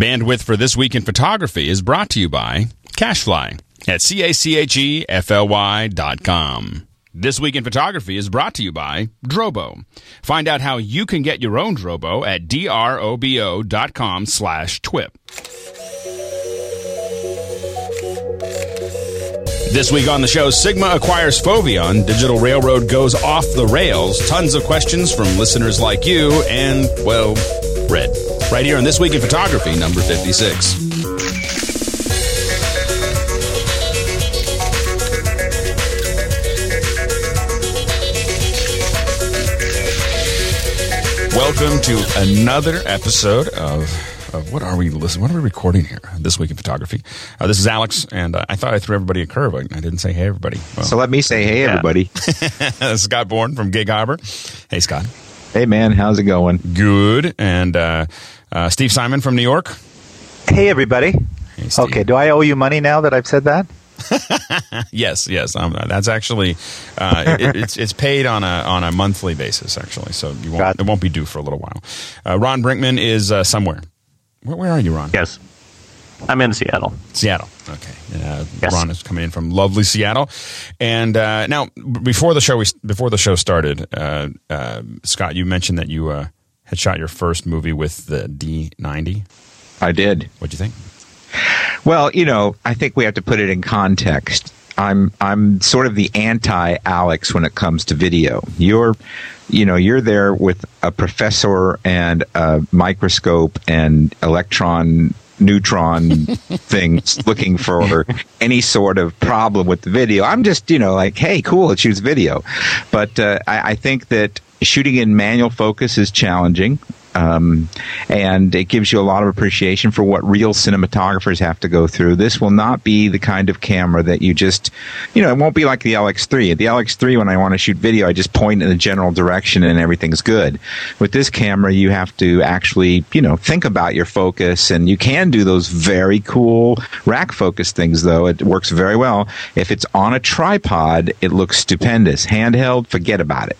Bandwidth for This Week in Photography is brought to you by CacheFly at C-A-C-H-E-F-L-Y dot com. This Week in Photography is brought to you by Drobo. Find out how you can get your own Drobo at D-R-O-B-O dot com slash TWIP. This week on the show, Sigma acquires Foveon, Digital Railroad goes off the rails, tons of questions from listeners like you, and, well, red. Right here on This Week in Photography, number 56. Welcome to another episode of of what are we listening? What are we recording here this week in photography? Uh, this is Alex, and uh, I thought I threw everybody a curve. I, I didn't say hey everybody. Well, So let me say, hey, everybody. Scott Bourne from Gig Harbor. Hey Scott. Hey, man, how's it going? Good. And uh, uh, Steve Simon from New York. Hey, everybody. Hey, Okay, do I owe you money now that I've said that? Yes, yes. Um, that's actually uh, it, it's it's paid on a on a monthly basis actually, so you won't it. it won't be due for a little while. Uh, Ron Brinkman is uh, somewhere. Where, where are you, Ron? Yes. I'm in Seattle. Seattle. Okay. Uh, Yes. Ron is coming in from lovely Seattle, and uh, now before the show we before the show started, uh, uh, Scott, you mentioned that you uh, had shot your first movie with the D90. I did. What'd you think? Well, you know, I think we have to put it in context. I'm I'm sort of the anti Alex when it comes to video. You're you know, you're there with a professor and a microscope and electron neutron things looking for any sort of problem with the video. I'm just, you know, like, hey, cool, it shoots video. But uh, I, I think that shooting in manual focus is challenging. Um, and it gives you a lot of appreciation for what real cinematographers have to go through. This will not be the kind of camera that you just, you know, it won't be like the LX3. The LX3, when I want to shoot video, I just point in a general direction and everything's good. With this camera, you have to actually, you know, think about your focus and you can do those very cool rack focus things though. It works very well. If it's on a tripod, it looks stupendous. Handheld, forget about it.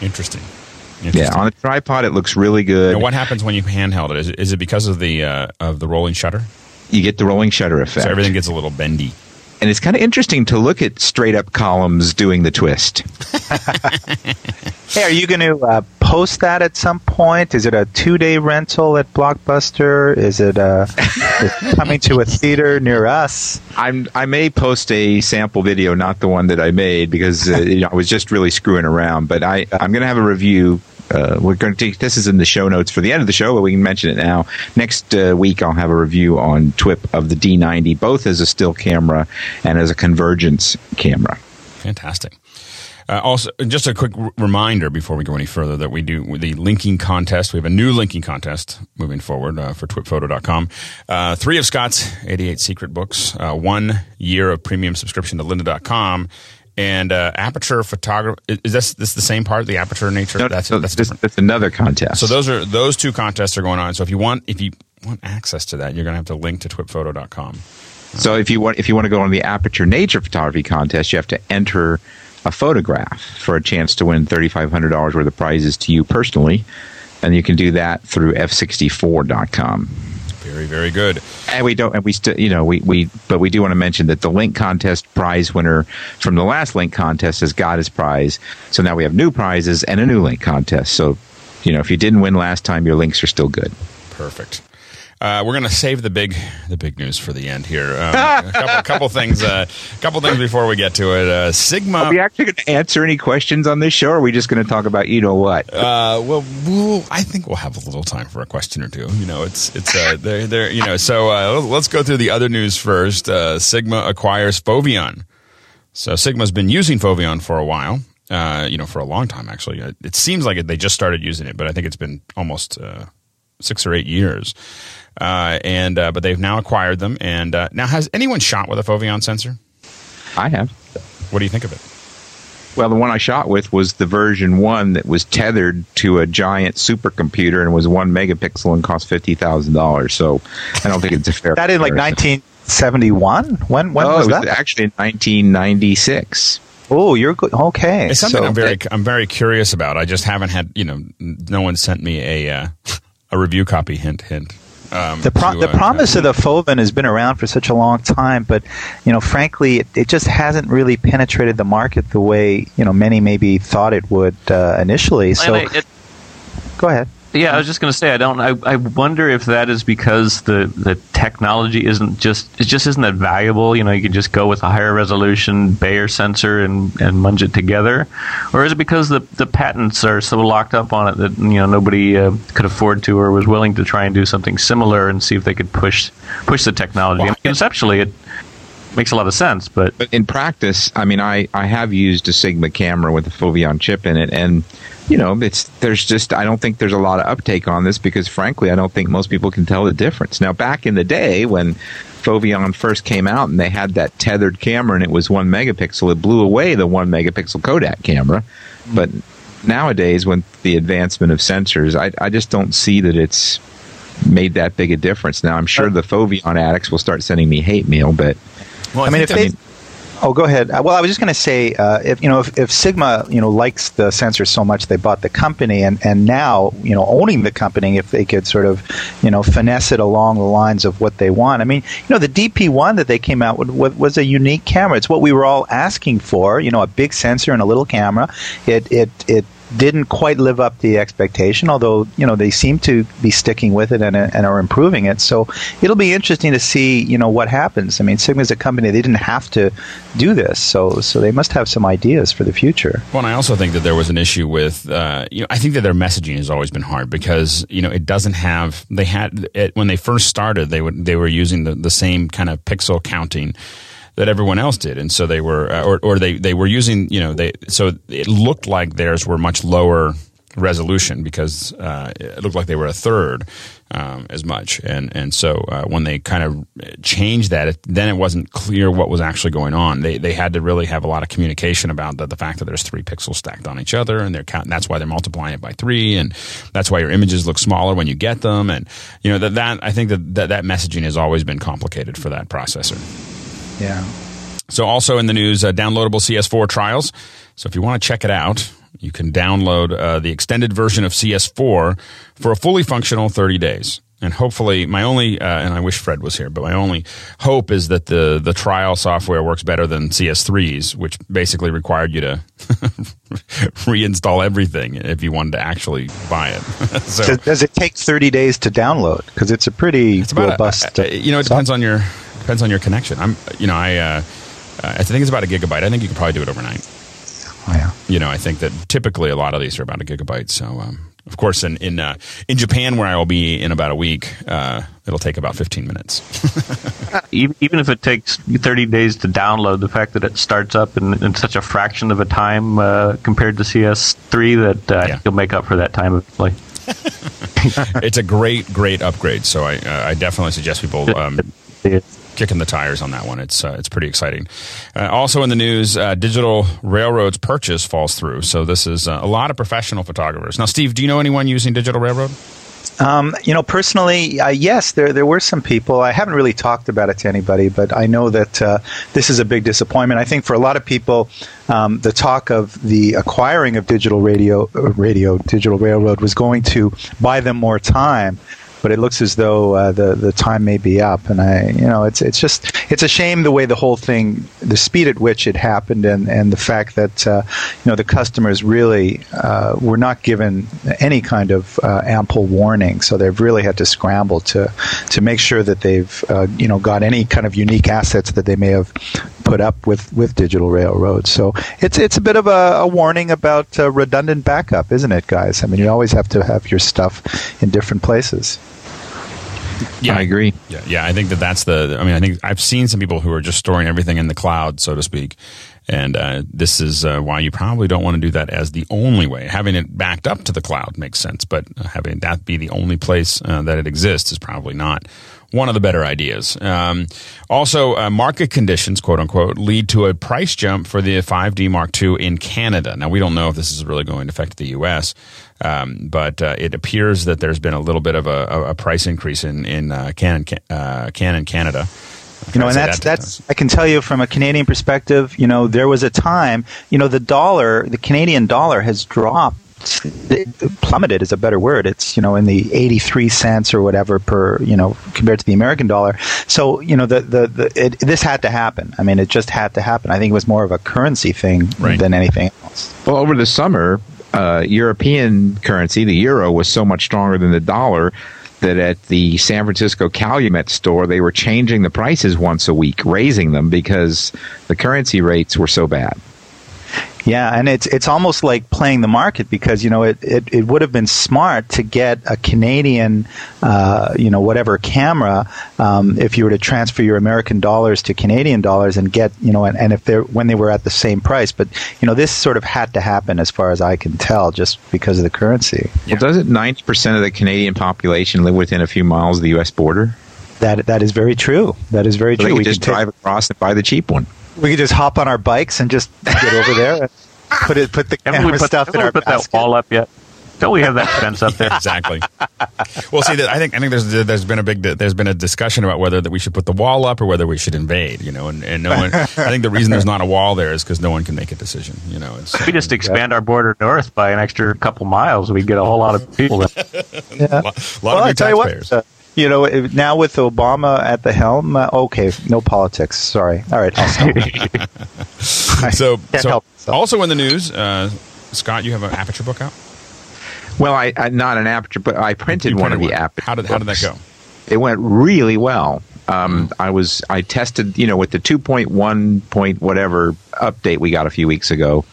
Interesting. Yeah, on a tripod, it looks really good. Now, what happens when you handheld it? Is, it- is it because of the uh, of the rolling shutter? you get the rolling shutter effect. So everything gets a little bendy. and it's kind of interesting to look at straight up columns doing the twist. Hey, are you going to uh, post that at some point? Is it a two day rental at Blockbuster? Is it uh, it's coming to a theater near us? I'm I may post a sample video, not the one that I made because uh, you know, I was just really screwing around. But I I'm going to have a review. Uh, we're going to take this is in the show notes for the end of the show, but we can mention it now. Next uh, week, I'll have a review on TWIP of the D90, both as a still camera and as a convergence camera. Fantastic. Uh, also, just a quick r- reminder before we go any further that we do the linking contest. We have a new linking contest moving forward uh, for twipphoto.com. Uh, three of Scott's 88 secret books, uh, one year of premium subscription to lynda.com, and uh, aperture photography. Is this, this the same part, the aperture nature? No, that's, so that's this, that's another contest. So those are those two contests are going on. So if you want if you want access to that, you're going to have to link to twipphoto.com. So if you want if you want to go on the Aperture Nature Photography contest, you have to enter a photograph for a chance to win thirty five hundred dollars worth of prizes to you personally, and you can do that through f64.com. Very very good. And we don't, and we still, you know, we, we, but we do want to mention that the link contest prize winner from the last link contest has got his prize. So now we have new prizes and a new link contest. So, you know, if you didn't win last time, your links are still good. Perfect. Uh, we're going to save the big the big news for the end here. Um, a couple, couple things, a couple things before we get to it. Uh, Sigma. Are we actually going to answer any questions on this show, or are we just going to talk about you know what? Uh, well, we'll, I think we'll have a little time for a question or two. You know, it's it's uh, they're, they're you know. So uh, let's go through the other news first. Uh, Sigma acquires Foveon. So Sigma's been using Foveon for a while. Uh, you know, for a long time actually. Uh, It seems like they just started using it, but I think it's been almost uh, six or eight years. Uh, and uh, but they've now acquired them. And uh, now, has anyone shot with a Foveon sensor? I have. What do you think of it? Well, the one I shot with was the version one that was tethered to a giant supercomputer and was one megapixel and cost fifty thousand dollars. So I don't think it's a fair. That in like 1971? When when oh, was it was that? actually in nineteen ninety six. Oh, you're good. Okay. It's something so- I'm very I'm very curious about. I just haven't had you know no one sent me a uh, a review copy. Hint hint. Um, The, pro- to, the uh, promise of the Foveon has been around for such a long time, but you know, frankly, it, it just hasn't really penetrated the market the way you know many maybe thought it would uh, initially. So, I- it- go ahead. Yeah, I was just going to say I don't. I, I wonder if that is because the, the technology isn't just it just isn't that valuable. You know, you can just go with a higher resolution Bayer sensor and and munge it together, or is it because the the patents are so locked up on it that you know nobody uh, could afford to or was willing to try and do something similar and see if they could push push the technology. I mean, conceptually, it makes a lot of sense, but But in practice, I mean, I, I have used a Sigma camera with a Foveon chip in it, and you know, it's there's just I don't think there's a lot of uptake on this because frankly, I don't think most people can tell the difference. Now, back in the day when Foveon first came out and they had that tethered camera and it was one megapixel, it blew away the one megapixel Kodak camera. But nowadays, with the advancement of sensors, I, I just don't see that it's made that big a difference. Now, I'm sure the Foveon addicts will start sending me hate mail, but Well, I mean, if think they, oh, go ahead. Uh, Well, I was just going to say, uh, if you know, if, if Sigma, you know, likes the sensor so much, they bought the company, and and now, you know, owning the company, if they could sort of, you know, finesse it along the lines of what they want. I mean, you know, the DP1 that they came out with was a unique camera. It's what we were all asking for. You know, a big sensor and a little camera. It it it didn't quite live up the expectation, although you know they seem to be sticking with it and, and are improving it. So it'll be interesting to see you know what happens. I mean, Sigma's a company; they didn't have to do this, so so they must have some ideas for the future. Well, and I also think that there was an issue with, uh, you know, I think that their messaging has always been hard because you know it doesn't have. They had it, when they first started, they would they were using the, the same kind of pixel counting that everyone else did, and so they were, uh, or or they they were using, you know, they so it looked like theirs were much lower resolution because uh, it looked like they were a third um, as much, and and so uh, when they kind of changed that, it, then it wasn't clear what was actually going on. They they had to really have a lot of communication about the, the fact that there's three pixels stacked on each other, and they're that's why they're multiplying it by three, and that's why your images look smaller when you get them, and you know that that I think that that, that messaging has always been complicated for that processor. Yeah. So, also in the news, uh, downloadable CS4 trials. So, if you want to check it out, you can download uh, the extended version of CS4 for a fully functional 30 days. And hopefully, my only, uh, and I wish Fred was here, but my only hope is that the, the trial software works better than CS3's, which basically required you to reinstall everything if you wanted to actually buy it. so, Does, does it take 30 days to download? Because it's a pretty it's about a- robust. uh, you know, it depends on your depends on your connection. I'm, you know, I, uh, I think it's about a gigabyte. I think you could probably do it overnight. oh, yeah. you know, I think that typically a lot of these are about a gigabyte. So, um, of course, in in uh, in Japan, where I will be in about a week, uh, it'll take about fifteen minutes. even, even if it takes 30 days to download, the fact that it starts up in, in such a fraction of a time uh, compared to CS3 that uh, Yeah. you'll make up for that time eventually. it's a great, great upgrade. So, I uh, I definitely suggest people. Um, Kicking the tires on that one. It's uh, it's pretty exciting. Uh, also in the news, uh, Digital Railroad's purchase falls through. So this is uh, a lot of professional photographers. Now, Steve, do you know anyone using Digital Railroad? Um, you know, personally, uh, yes, there there were some people. I haven't really talked about it to anybody, but I know that uh, this is a big disappointment. I think for a lot of people, um, the talk of the acquiring of digital radio, uh, radio, digital railroad was going to buy them more time. But it looks as though uh, the the time may be up, and I, you know, it's it's just it's a shame the way the whole thing, the speed at which it happened, and, and the fact that uh, you know the customers really uh, were not given any kind of uh, ample warning, so they've really had to scramble to to make sure that they've uh, you know got any kind of unique assets that they may have put up with with digital railroads. So it's it's a bit of a, a warning about uh, redundant backup, isn't it, guys? I mean, you always have to have your stuff in different places. Yeah, I agree. Yeah, yeah. I think that that's the. I mean, I think I've seen some people who are just storing everything in the cloud, so to speak, and uh, this is uh, why you probably don't want to do that as the only way. Having it backed up to the cloud makes sense, but having that be the only place uh, that it exists is probably not one of the better ideas. Um, also, uh, market conditions, quote unquote, lead to a price jump for the 5D Mark II in Canada. Now, we don't know if this is really going to affect the U.S., um, but uh, it appears that there's been a little bit of a, a, price increase in in uh, Canon uh, Canon Canada. You know, and that's that's I can tell you from a Canadian perspective. You know, there was a time. You know, the dollar, the Canadian dollar, has dropped it plummeted is a better word. It's you know in the 83 cents or whatever per you know compared to the American dollar. So you know the the, the it, this had to happen. I mean, it just had to happen. I think it was more of a currency thing Right. than anything else. Well, over the summer, uh, European currency, the euro, was so much stronger than the dollar that at the San Francisco Calumet store, they were changing the prices once a week, raising them because the currency rates were so bad. Yeah, and it's it's almost like playing the market because you know it, it, it would have been smart to get a Canadian, uh, you know, whatever camera um, if you were to transfer your American dollars to Canadian dollars and get you know and, and if they're when they were at the same price, but you know this sort of had to happen as far as I can tell just because of the currency. Yeah. Well, doesn't 90% of the Canadian population live within a few miles of the U.S. border? That that is very true. That is very So they true. could We just could take- drive across and buy the cheap one. We could just hop on our bikes and just get over there and put it put the camera put, stuff in we our put that wall up yet? Don't we have that fence up there? exactly. Well, see, I think I think there's there's been a big there's been a discussion about whether that we should put the wall up or whether we should invade. You know, and, and no one. I think the reason there's not a wall there is because no one can make a decision. You know, it's If we just expand our border north by an extra couple miles, we'd get a whole lot of people. There. Yeah. a lot, lot well, of I new tell you taxpayers. what, uh, you know, now with Obama at the helm, uh, okay, no politics. Sorry. All right, I'll stop. so, so help also in the news, uh, Scott, you have an Aperture book out. Well, I, I not an aperture, but I printed, You one of printed the aperture. How did how did that go? It went really well. Um. I was I tested, you know, with the 2.1 point whatever update we got a few weeks ago.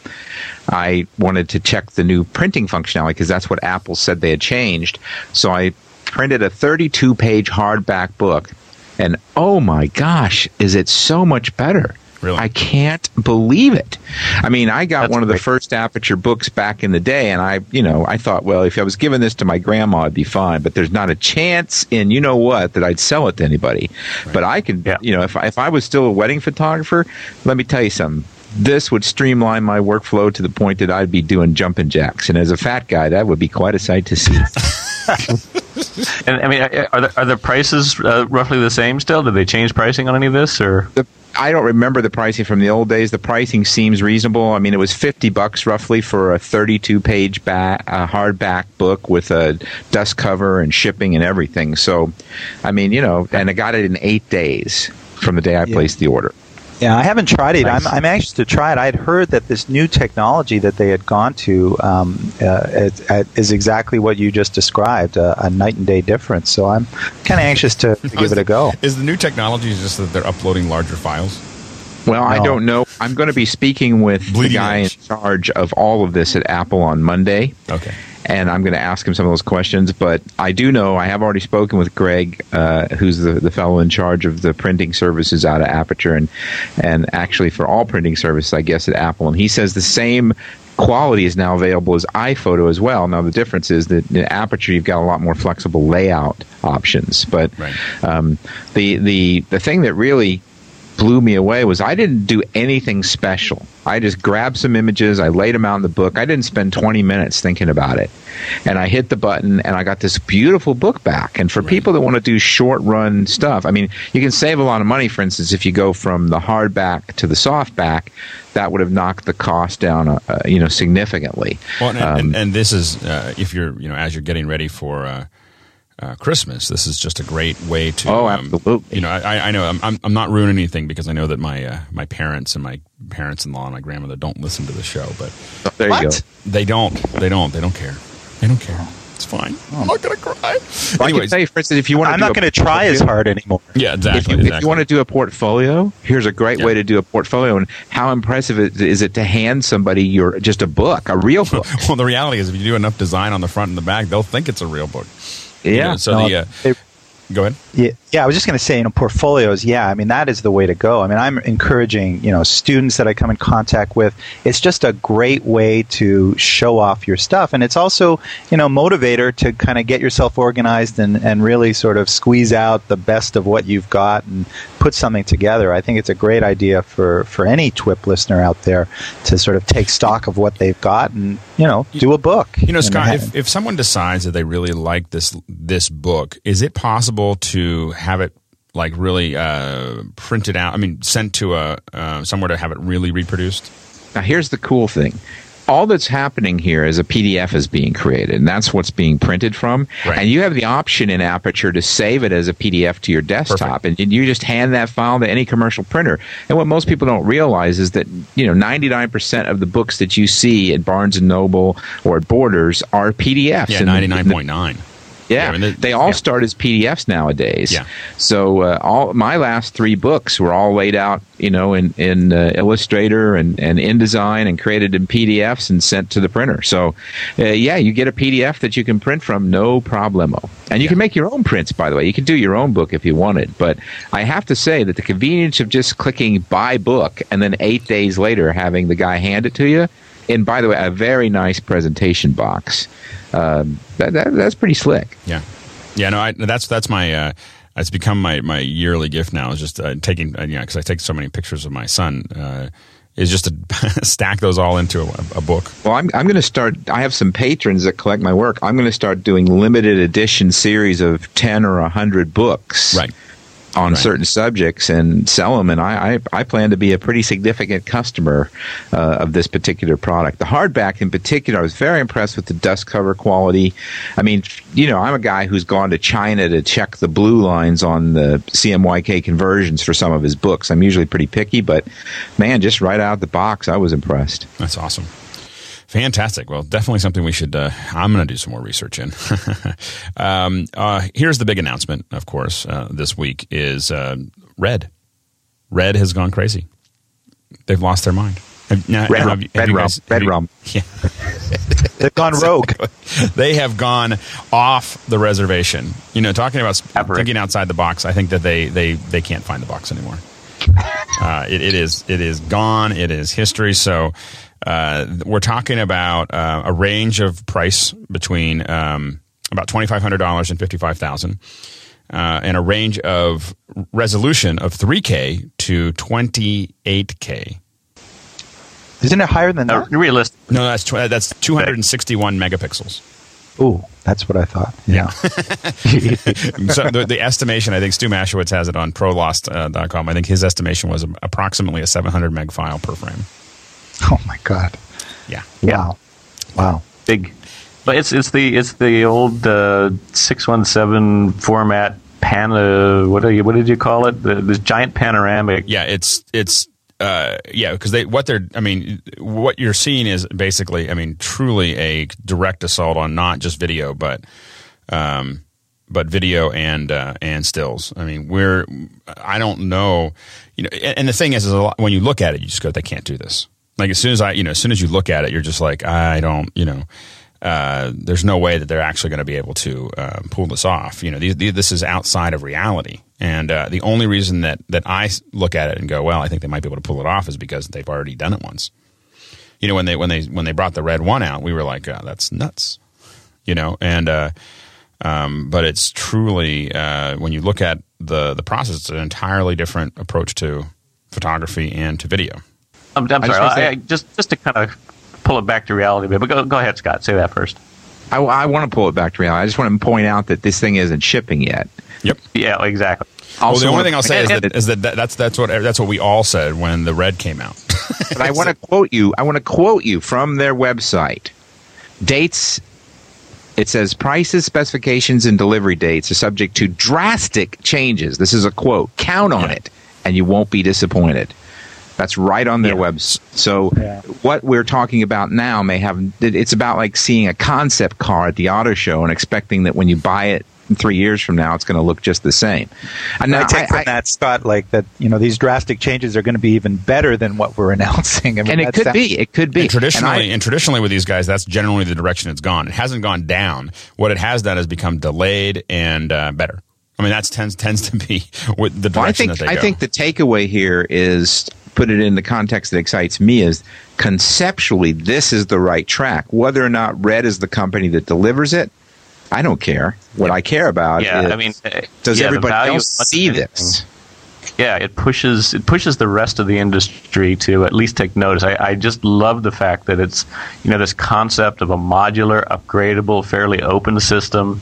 I wanted to check the new printing functionality because that's what Apple said they had changed. So I printed a 32 page hardback book, and oh my gosh, is it so much better? Really? I can't believe it. I mean, I got That's one of the great. first Aperture books back in the day, and I, you know, I thought, well, if I was giving this to my grandma, it'd be fine. But there's not a chance in you know what that I'd sell it to anybody. But I could, Yeah. you know, if I, if I was still a wedding photographer, let me tell you something. This would streamline my workflow to the point that I'd be doing jumping jacks, and as a fat guy, that would be quite a sight to see. And I mean, are the, are the prices uh, roughly the same still? Did they change pricing on any of this, or the, I don't remember the pricing from the old days. The pricing seems reasonable. I mean, it was fifty bucks roughly for a thirty-two page back, a hardback book with a dust cover and shipping and everything. So, I mean, you know, and I got it in eight days from the day I Yeah. placed the order. Yeah, I haven't tried it. Nice. I'm, I'm anxious to try it. I had heard that this new technology that they had gone to um, uh, it, it is exactly what you just described uh, a night and day difference. So I'm kind of anxious to, to give it a go. Is the new technology just that they're uploading larger files? Well, I don't know. I'm going to be speaking with the guy edge. in charge of all of this at Apple on Monday. Okay. And I'm going to ask him some of those questions. But I do know I have already spoken with Greg, uh, who's the, the fellow in charge of the printing services out of Aperture, and and actually for all printing services, I guess at Apple, and he says the same quality is now available as iPhoto as well. Now the difference is that in Aperture you've got a lot more flexible layout options, but Right. um, the the the thing that really blew me away was I didn't do anything special. I just grabbed some images, I laid them out in the book. I didn't spend 20 minutes thinking about it. And I hit the button and I got this beautiful book back. And for people that want to do short run stuff, I mean, you can save a lot of money, for instance, if you go from the hardback to the softback. That would have knocked the cost down, uh, uh, you know, significantly. Well, and, Um, and, and this is uh, if you're you know as you're getting ready for uh, uh, Christmas, this is just a great way to. Oh, um, absolutely. you know, I, I know I'm, I'm I'm not ruining anything because I know that my uh, my parents and my parents-in-law and my grandmother don't listen to the show, but there you go. They don't. They don't. They don't care. They don't care. It's fine. I'm not gonna cry. Well, I can Anyways, tell you, for instance, if you want to, I'm not going to try as hard anymore. yeah, if exactly. you, if exactly. you want to do a portfolio, here's a great Yeah. way to do a portfolio. And how impressive is it to hand somebody your just a book, a real book? well, the reality is, if you do enough design on the front and the back, they'll think it's a real book. You yeah. know, so No, the uh, it- go ahead. Yeah, yeah. I was just going to say, you know, portfolios. Yeah, I mean that is the way to go. I mean, I'm encouraging, you know, students that I come in contact with. It's just a great way to show off your stuff, and it's also, you know, motivator to kind of get yourself organized and and really sort of squeeze out the best of what you've got and put something together. I think it's a great idea for for any TWIP listener out there to sort of take stock of what they've got and you know do a book. You know, Scott, if, if someone decides that they really like this this book, is it possible to have it like really uh, printed out. I mean, sent to a uh, somewhere to have it really reproduced. Now, here's the cool thing. All that's happening here is a PDF is being created, and that's what's being printed from. Right. And you have the option in Aperture to save it as a PDF to your desktop, Perfect. and you just hand that file to any commercial printer. And what most people don't realize is that you know 99% of the books that you see at Barnes and Noble or at Borders are PDFs. Yeah, 99.9. Yeah, yeah they all yeah. start as PDFs nowadays. Yeah. So uh, all my last three books were all laid out, you know, in in uh, Illustrator and and InDesign and created in PDFs and sent to the printer. So, uh, yeah, you get a PDF that you can print from, no problemo. And you yeah. can make your own prints, by the way. You can do your own book if you wanted. But I have to say that the convenience of just clicking buy book and then eight days later having the guy hand it to you and by the way, a very nice presentation box. Um, that, that, that's pretty slick. Yeah, yeah. No, I, that's that's my. Uh, it's become my my yearly gift now. Is just uh, taking uh, you know because I take so many pictures of my son. Uh, is just to stack those all into a, a book. Well, I'm, I'm going to start. I have some patrons that collect my work. I'm going to start doing limited edition series of 10 or 100 books Right. On Right. certain subjects and sell them. And I, I, I plan to be a pretty significant customer uh, of this particular product. The hardback in particular, I was very impressed with the dust cover quality. I mean, you know, I'm a guy who's gone to China to check the blue lines on the CMYK conversions for some of his books. I'm usually pretty picky, but man, just right out of the box, I was impressed. That's awesome. Fantastic. Well, definitely something we should. Uh, I'm going to do some more research in. um, uh, here's the big announcement, of course, uh, this week is uh, Red. Red has gone crazy. They've lost their mind. Have, now, Red rum, red rum, red rum. Yeah. They've gone rogue. they have gone off the reservation. You know, talking about thinking outside the box. I think that they they they can't find the box anymore. Uh, it, it is it is gone. It is history. So uh, we're talking about uh, a range of price between um, about twenty five hundred dollars and fifty five thousand. Uh, and a range of resolution of 3K to 28K. Isn't it higher than Uh, that? realistic. No, that's tw- that's 261 megapixels. Ooh, that's what I thought. Yeah. so the, the estimation, I think Stu Maschwitz has it on prolost.com. I think his estimation was approximately a 700 meg file per frame. oh my God. Yeah. Wow. Wow. big. But it's it's the it's the old uh, six one seven format pan. Uh, what are you, what did you call it? The, this giant panoramic. Yeah, it's it's uh, yeah, because they what they're I mean what you're seeing is basically I mean truly a direct assault on not just video but um but video and uh, and stills. I mean we're I don't know you know and, and the thing is is a lot, when you look at it you just go they can't do this. Like as soon as I you know as soon as you look at it you're just like I don't you know. Uh, there's no way that they're actually going to be able to uh, pull this off. You know, these, these, this is outside of reality, and uh, the only reason that that I look at it and go, well, I think they might be able to pull it off, is because they've already done it once. You know, when they when they when they brought the red one out, we were like, oh, that's nuts. You know, and uh, um, but it's truly uh, when you look at the the process, it's an entirely different approach to photography and to video. I'm, I'm I just sorry. wanna I, I, just just to kind of pull it back to reality a bit. But go, go ahead, Scott. Say that first. I, I want to pull it back to reality. I just want to point out that this thing isn't shipping yet. Yep. Yeah, exactly. Well, the only thing I'll say is that, is that that- that's that's what that's what we all said when the red came out. But I want to quote you. I want to quote you from their website. Dates. It says prices, specifications, and delivery dates are subject to drastic changes. This is a quote. Count on Yeah. it, and you won't be disappointed. That's right on their Yeah. website. So Yeah. what we're talking about now may have. It's about like seeing a concept car at the auto show and expecting that when you buy it three years from now, it's going to look just the same. And I take from I- that, Scott, like that, you know, these drastic changes are going to be even better than what we're announcing. I mean, and it could sounds- be. It could be. And traditionally, I- and, traditionally with these guys, that's generally the direction it's gone. It hasn't gone down. What it has done is become delayed and uh, better. I mean, that's tends tends to be with the Well, I direction think that they I go. think the takeaway here is put it in the context that excites me is conceptually this is the right track. Whether or not Red is the company that delivers it, I don't care. What I care about Yeah, is I mean, does yeah, everybody else see this? Yeah, it pushes it pushes the rest of the industry to at least take notice. I, I just love the fact that it's you know this concept of a modular, upgradable, fairly open system.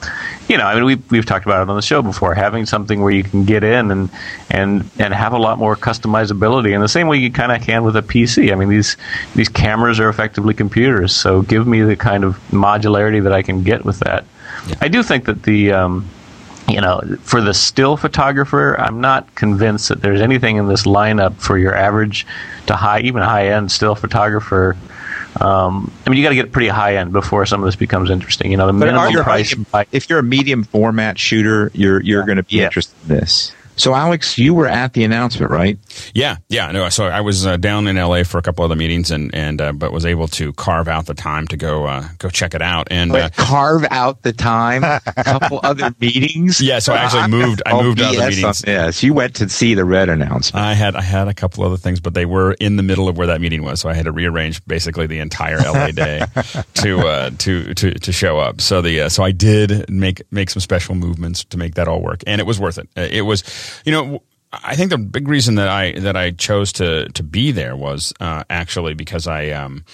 You know, I mean, we've we've talked about it on the show before. Having something where you can get in and and and have a lot more customizability in the same way you kind of can with a PC. I mean, these these cameras are effectively computers, so give me the kind of modularity that I can get with that. Yeah. I do think that the um, you know, for the still photographer, I'm not convinced that there's anything in this lineup for your average to high, even high end still photographer. Um, I mean, you got to get pretty high end before some of this becomes interesting. You know, the minimum price. If you're a medium format shooter, you're you're going to be yeah. interested in this. So, Alex, you were at the announcement, right? Yeah, yeah. No, so I was uh, down in LA for a couple other meetings, and and uh, but was able to carve out the time to go uh, go check it out. And Wait, uh, carve out the time. A couple other meetings. Yeah, so I actually moved. I moved other meetings. Yes, you went to see the red announcement. I had I had a couple other things, but they were in the middle of where that meeting was, so I had to rearrange basically the entire LA day to uh, to to to show up. So the uh, so I did make make some special movements to make that all work, and it was worth it. It was you know, I think the big reason that I that I chose to to be there was uh, actually because I, um,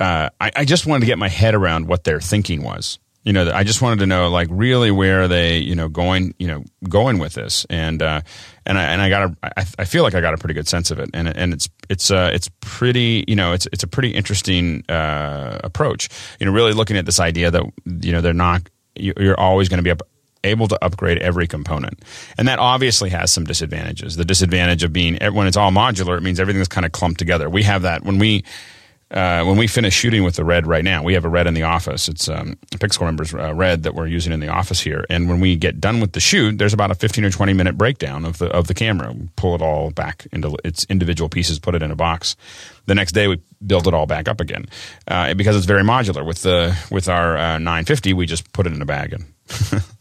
uh, I I just wanted to get my head around what their thinking was. You know, I just wanted to know like really where are they you know going you know going with this, and uh, and I and I got a I, I feel like I got a pretty good sense of it, and and it's it's uh it's pretty you know it's it's a pretty interesting uh, approach. You know, really looking at this idea that you know they're not you're always going to be up able to upgrade every component. And that obviously has some disadvantages. The disadvantage of being when it's all modular, it means everything's kind of clumped together. We have that when we uh, when we finish shooting with the red right now, we have a red in the office. It's um, Pixel members uh, red that we're using in the office here. And when we get done with the shoot, there's about a 15 or 20 minute breakdown of the of the camera. We pull it all back into its individual pieces, put it in a box. The next day, we build it all back up again uh, because it's very modular. With the with our uh, 950, we just put it in a bag and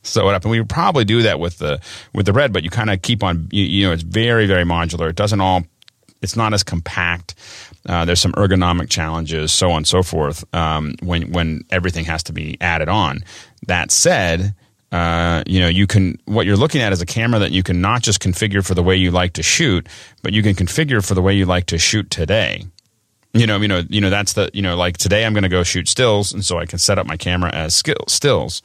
sew it up. And we would probably do that with the with the red, but you kind of keep on. You, you know, it's very very modular. It doesn't all. It's not as compact. Uh, there's some ergonomic challenges, so on and so forth. Um, when when everything has to be added on. That said, uh, you know, you can what you're looking at is a camera that you can not just configure for the way you like to shoot, but you can configure for the way you like to shoot today. You know, you know, you know. That's the you know, like today I'm going to go shoot stills, and so I can set up my camera as skill, stills.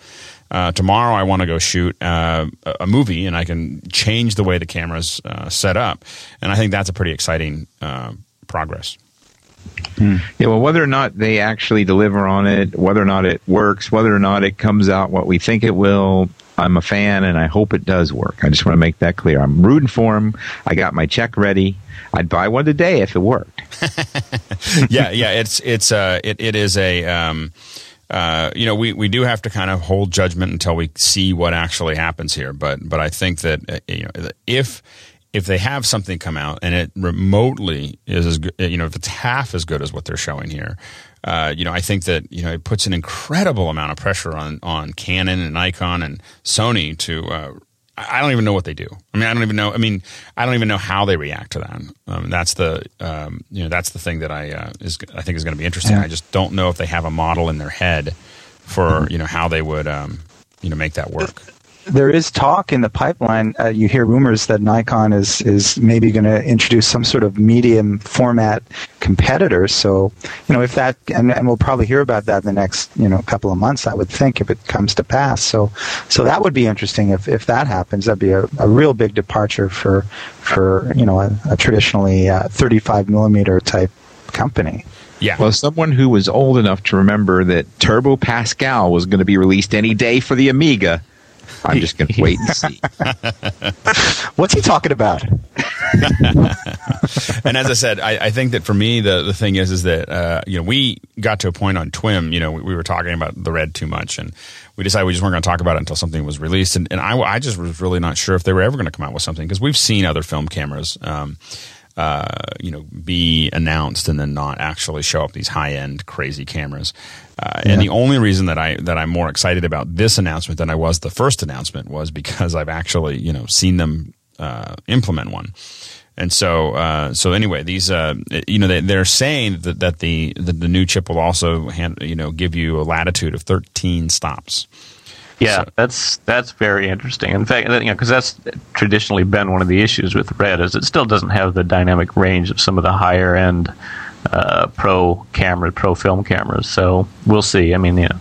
Uh, tomorrow I want to go shoot uh, a movie, and I can change the way the camera's uh, set up, and I think that's a pretty exciting uh, progress. Hmm. Yeah, well, whether or not they actually deliver on it, whether or not it works, whether or not it comes out what we think it will, I'm a fan and I hope it does work. I just want to make that clear. I'm rooting for them. I got my check ready. I'd buy one today if it worked. yeah, yeah, it's it's uh it, it is a um uh, you know, we, we do have to kind of hold judgment until we see what actually happens here. But but I think that uh, you know if if they have something come out and it remotely is as good, you know, if it's half as good as what they're showing here, uh, you know, I think that you know it puts an incredible amount of pressure on on Canon and Nikon and Sony to. Uh, I don't even know what they do. I mean, I don't even know. I mean, I don't even know how they react to that. Um, that's the um, you know that's the thing that I uh, is I think is going to be interesting. Yeah. I just don't know if they have a model in their head for you know how they would um, you know make that work there is talk in the pipeline. Uh, you hear rumors that Nikon is is maybe going to introduce some sort of medium format competitor. So, you know, if that and, and we'll probably hear about that in the next you know couple of months. I would think if it comes to pass. So, so that would be interesting if if that happens. That'd be a, a real big departure for for you know a, a traditionally uh, 35 millimeter type company. Yeah. Well, someone who was old enough to remember that Turbo Pascal was going to be released any day for the Amiga I'm just going to wait and see. What's he talking about? and as I said, I, I, think that for me, the, the thing is, is that, uh, you know, we got to a point on TWIM, you know, we, we, were talking about the red too much and we decided we just weren't going to talk about it until something was released. And, and I, I just was really not sure if they were ever going to come out with something because we've seen other film cameras. Um, uh, you know, be announced and then not actually show up these high end crazy cameras. Uh, yeah. And the only reason that I that I'm more excited about this announcement than I was the first announcement was because I've actually you know seen them uh, implement one. And so, uh, so anyway, these, uh, you know, they, are saying that, that the, the, the new chip will also, hand, you know, give you a latitude of 13 stops. Yeah, So- that's that's very interesting. In fact, you know, because that's traditionally been one of the issues with Red is it still doesn't have the dynamic range of some of the higher end uh, pro camera, pro film cameras. So we'll see. I mean, you know,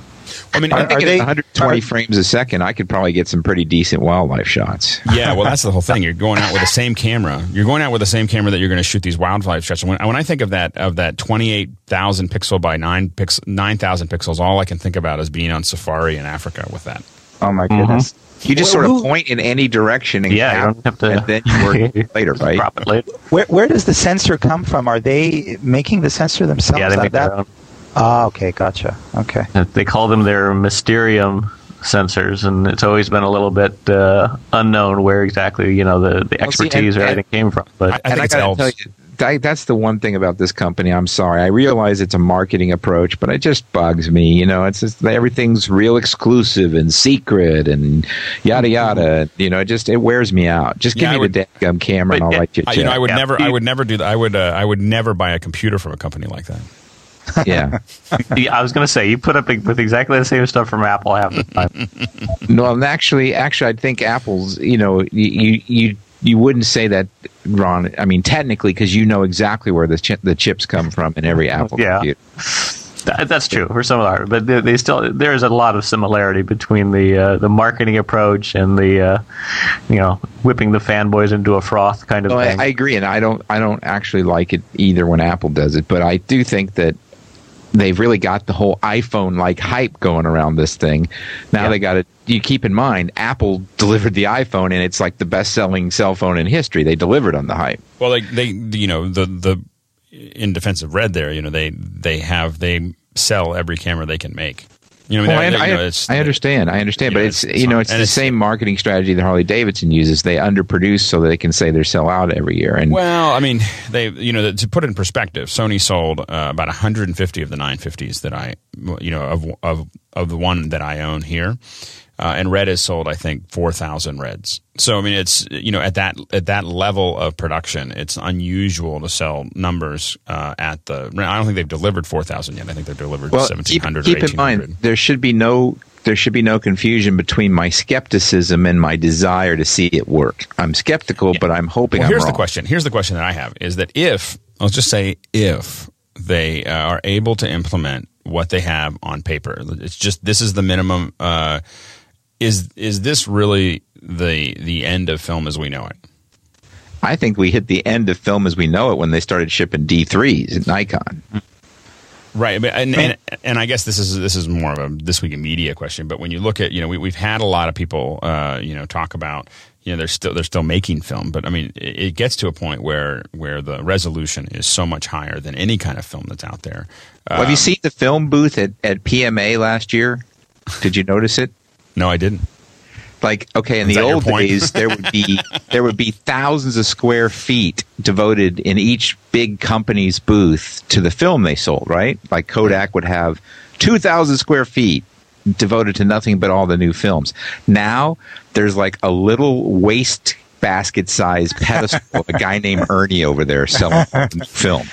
I mean, I I- think are at they- 120 are- frames a second, I could probably get some pretty decent wildlife shots. yeah, well, that's the whole thing. You're going out with the same camera. You're going out with the same camera that you're going to shoot these wildlife shots. When, when I think of that of that 28,000 pixel by nine pix, 9,000 pixels, all I can think about is being on safari in Africa with that. Oh my mm-hmm. goodness. You just Well, sort of who- point in any direction and yeah, you don't have to. and then you work later, right? Drop it later. Where where does the sensor come from? Are they making the sensor themselves? Yeah, they make that, their own. Ah, okay, gotcha. Okay. They call them their Mysterium sensors, and it's always been a little bit uh, unknown where exactly you know the, the Well, see, expertise and- or anything came from. But I and think I it's gotta elves. tell you, that, that's the one thing about this company. I'm sorry. I realize it's a marketing approach, but it just bugs me. You know, it's just everything's real exclusive and secret and yada yada. You know, it just it wears me out. Just give Yeah, me would- the damn camera, and I'll write you a I, you know, I would Yeah. never, I would never do that. I would, uh, I would never buy a computer from a company like that. yeah. I was going to say you put up with exactly the same stuff from Apple half the time. No, actually, actually, I think Apple's. You know, you you you, wouldn't say that, Ron. I mean, technically, because you know exactly where the chi- the chips come from in every Apple Yeah. computer. That's true for some of but they, they still there is a lot of similarity between the uh, the marketing approach and the uh, you know whipping the fanboys into a froth kind of No, I, thing. I agree, and I don't. I don't actually like it either when Apple does it, but I do think that they've really got the whole iPhone like hype going around this thing. Now Yeah. they got it. You keep in mind, Apple delivered the iPhone, and it's like the best selling cell phone in history. They delivered on the hype. Well, they, they, you know, the the in defense of Red, there, you know, they they have they sell every camera they can make. You know, Well, I I, I, you know, I understand. I understand, but know, it's, it's- you know it's it's the it's- same marketing strategy that Harley Davidson uses. They underproduce so that they can say they sell out every year. And Well, I mean, they you know to put it in perspective, Sony sold uh, about 150 of the 950s that I you know of of of the one that I own here, uh, and Red has sold I think 4,000 Reds. So I mean, it's you know at that at that level of production, it's unusual to sell numbers uh, at the. I don't think they've delivered 4,000 yet. I think they've delivered well, 1,700 keep or in mind there should be no there should be no confusion between my skepticism and my desire to see it work. I'm skeptical, but I'm hoping Well, I'm here's wrong. the question. Here's the question that I have is that if I'll just say if they uh, are able to implement what they have on paper, it's just this is the minimum. Uh, is is this really the the end of film as we know it? I think we hit the end of film as we know it when they started shipping D3s at Nikon. Right, but- and, and and I guess this is this is more of a this week in media question. But when you look at you know we, we've had a lot of people uh, you know talk about you know they're still they're still making film, but I mean it, it gets to a point where where the resolution is so much higher than any kind of film that's out there. Well, have Um, you seen the film booth at, at PMA last year? Did you notice it? No, I didn't. Like, okay, in Is the old days, there would be there would be thousands of square feet devoted in each big company's booth to the film they sold. Right? Like Kodak would have two thousand square feet devoted to nothing but all the new films. Now there's like a little waste basket sized pedestal a guy named Ernie over there selling film.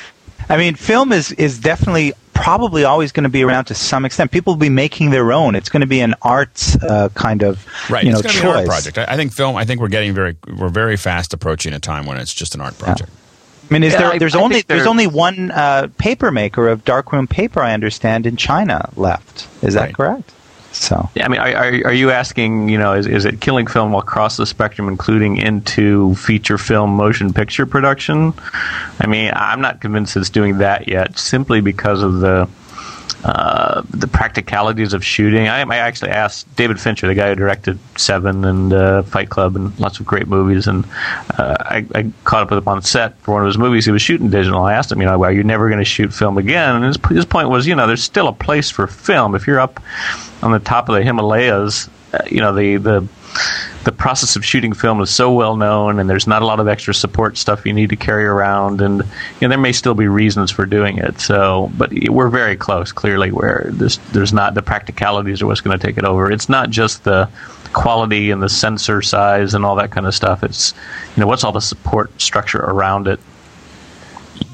I mean, film is is definitely probably always going to be around to some extent. People will be making their own. It's going to be an arts uh, kind of Right, you know it's going to be an art choice. project. I, I think film. I think we're getting very we're very fast approaching a time when it's just an art project. I mean, is Yeah, there? I- there's I only there's only one uh, paper maker of darkroom paper. I understand in China left. Is that Right. correct? So Yeah, I mean, are, are, are you asking, you know, is, is it killing film across the spectrum, including into feature film motion picture production? I mean, I'm not convinced it's doing that yet, simply because of the uh, the practicalities of shooting. I, I actually asked David Fincher, the guy who directed Seven and uh, Fight Club and lots of great movies, and uh, I, I caught up with him on set for one of his movies. He was shooting digital. I asked him, you know, are you never going to shoot film again? And his, his point was, you know, there's still a place for film. If you're up on the top of the Himalayas, uh, you know, the the the process of shooting film is so well known, and there's not a lot of extra support stuff you need to carry around, and you know, there may still be reasons for doing it. So, but we're very close, clearly, where there's there's not the practicalities are what's going to take it over. It's not just the quality and the sensor size and all that kind of stuff. It's you know what's all the support structure around it.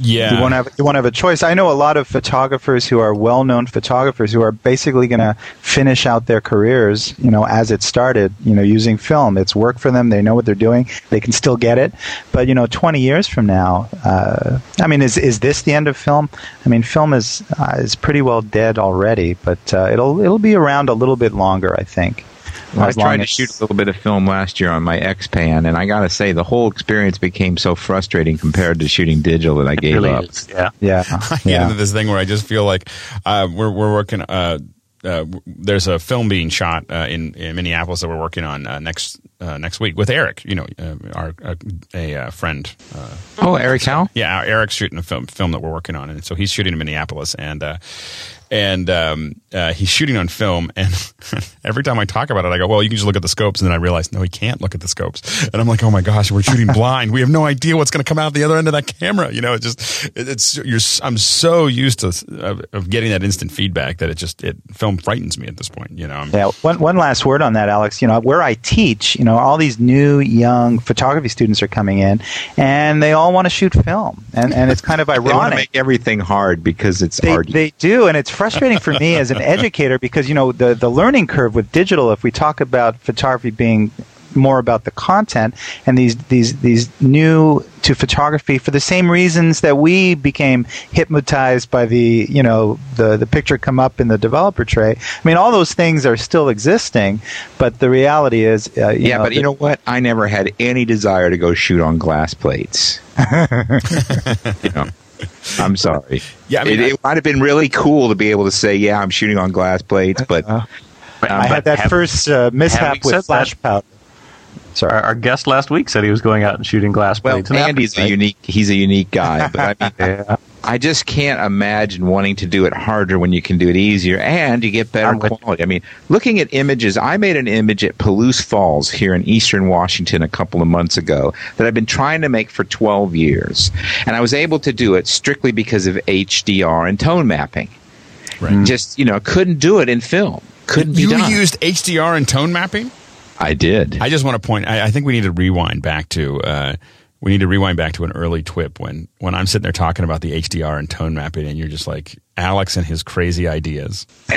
Yeah. You won't have you won't have a choice. I know a lot of photographers who are well-known photographers who are basically going to finish out their careers, you know, as it started, you know, using film. It's work for them. They know what they're doing. They can still get it. But, you know, 20 years from now, uh, I mean, is is this the end of film? I mean, film is uh, is pretty well dead already, but uh, it'll it'll be around a little bit longer, I think. I tried to shoot a little bit of film last year on my X-Pan, and I got to say, the whole experience became so frustrating compared to shooting digital that I gave really up. is. Yeah. Yeah, I get yeah. into this thing where I just feel like uh, we're we're working. Uh, uh, there's a film being shot uh, in, in Minneapolis that we're working on uh, next uh, next week with Eric. You know, uh, our uh, a uh, friend. Uh, Oh, Eric Howe? yeah, Eric's shooting a film film that we're working on, and so he's shooting in Minneapolis, and uh, and um, uh, he's shooting on film. And every time I talk about it, I go, "Well, you can just look at the scopes." And then I realize, no, he can't look at the scopes. And I'm like, "Oh my gosh, we're shooting blind. We have no idea what's going to come out the other end of that camera." You know, it just it, it's you're. s- I'm so used to of, of getting that instant feedback that it just it film frightens me at this point. You know, I'm- Yeah, one, one last word on that, Alex. You know, where I teach, you know, all these new young photography students are coming in, and they all want to shoot film, and and it's kind of They want to ironic. make everything hard because it's They, arty. they do, and it's frustrating for me as an educator because you know the the learning curve with digital. If we talk about photography being more about the content and these these these new to photography for the same reasons that we became hypnotized by the you know the the picture come up in the developer tray. I mean, all those things are still existing, but the reality is, uh, you yeah, know, but you know what? I never had any desire to go shoot on glass plates. you know, I'm sorry. Yeah, I mean, it, I- it might have been really cool to be able to say, "Yeah, I'm shooting on glass plates," but Uh, But- I but had that have- first uh, mishap with flash that- powder. Sorry. Our, our guest last week said he was going out and shooting glass well, plates. and Andy's a unique. He's a unique guy, but I mean, Yeah. I just can't imagine wanting to do it harder when you can do it easier and you get better quality. I mean, looking at images, I made an image at Palouse Falls here in eastern Washington a couple of months ago that I've been trying to make for 12 years. And I was able to do it strictly because of HDR and tone mapping. Right. Just, you know, couldn't do it in film. Couldn't be you done. used HDR and tone mapping. I did. I just want to point. I, I think we need to rewind back to. Uh, we need to rewind back to an early TWIP when when I'm sitting there talking about the HDR and tone mapping, and you're just like Alex and his crazy ideas. you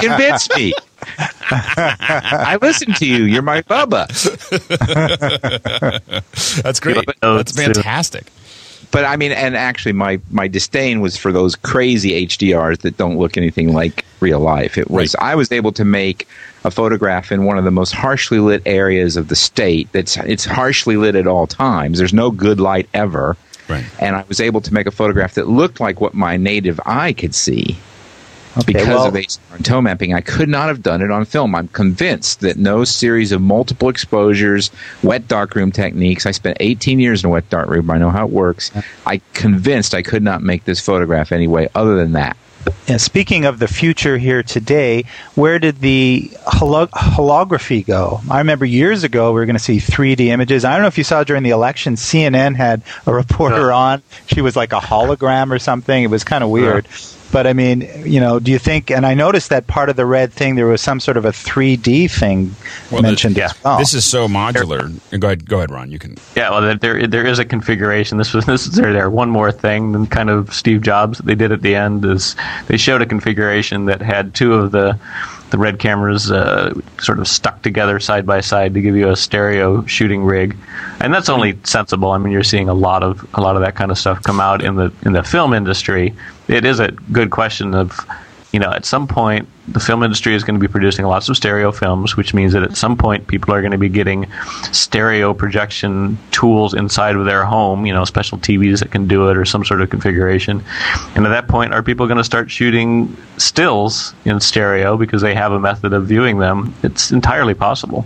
convinced me. I listened to you. You're my Bubba. That's great. That's it's, fantastic. but I mean, and actually, my my disdain was for those crazy HDRs that don't look anything like real life. It was I was able to make a photograph in one of the most harshly lit areas of the state. That's it's harshly lit at all times. There's no good light ever, Right. and I was able to make a photograph that looked like what my native eye could see. Okay, Because well- of HDR and tone mapping, I could not have done it on film. I'm convinced that no series of multiple exposures, wet darkroom techniques. I spent 18 years in a wet darkroom. I know how it works. I convinced I could not make this photograph any way other than that. Yeah, speaking of the future here today, where did the holo- holography go? I remember years ago we were going to see 3D images. I don't know if you saw during the election, CNN had a reporter on. She was like a hologram or something. It was kind of weird. But I mean, you know, do you think? And I noticed that part of the red thing there was some sort of a 3D thing Well, mentioned the- as well. This is so modular. Go ahead, go ahead, Ron. You can. Yeah, well, there there is a configuration. This was this is there. there. One more thing than kind of Steve Jobs that they did at the end is they showed a configuration that had two of the the red cameras uh, sort of stuck together side by side to give you a stereo shooting rig, and that's only sensible. I mean, you're seeing a lot of a lot of that kind of stuff come out in the in the film industry. It is a good question of you know, at some point, the film industry is going to be producing lots of stereo films, which means that at some point, people are going to be getting stereo projection tools inside of their home, you know, special TVs that can do it or some sort of configuration. And at that point, are people going to start shooting stills in stereo because they have a method of viewing them? It's entirely possible.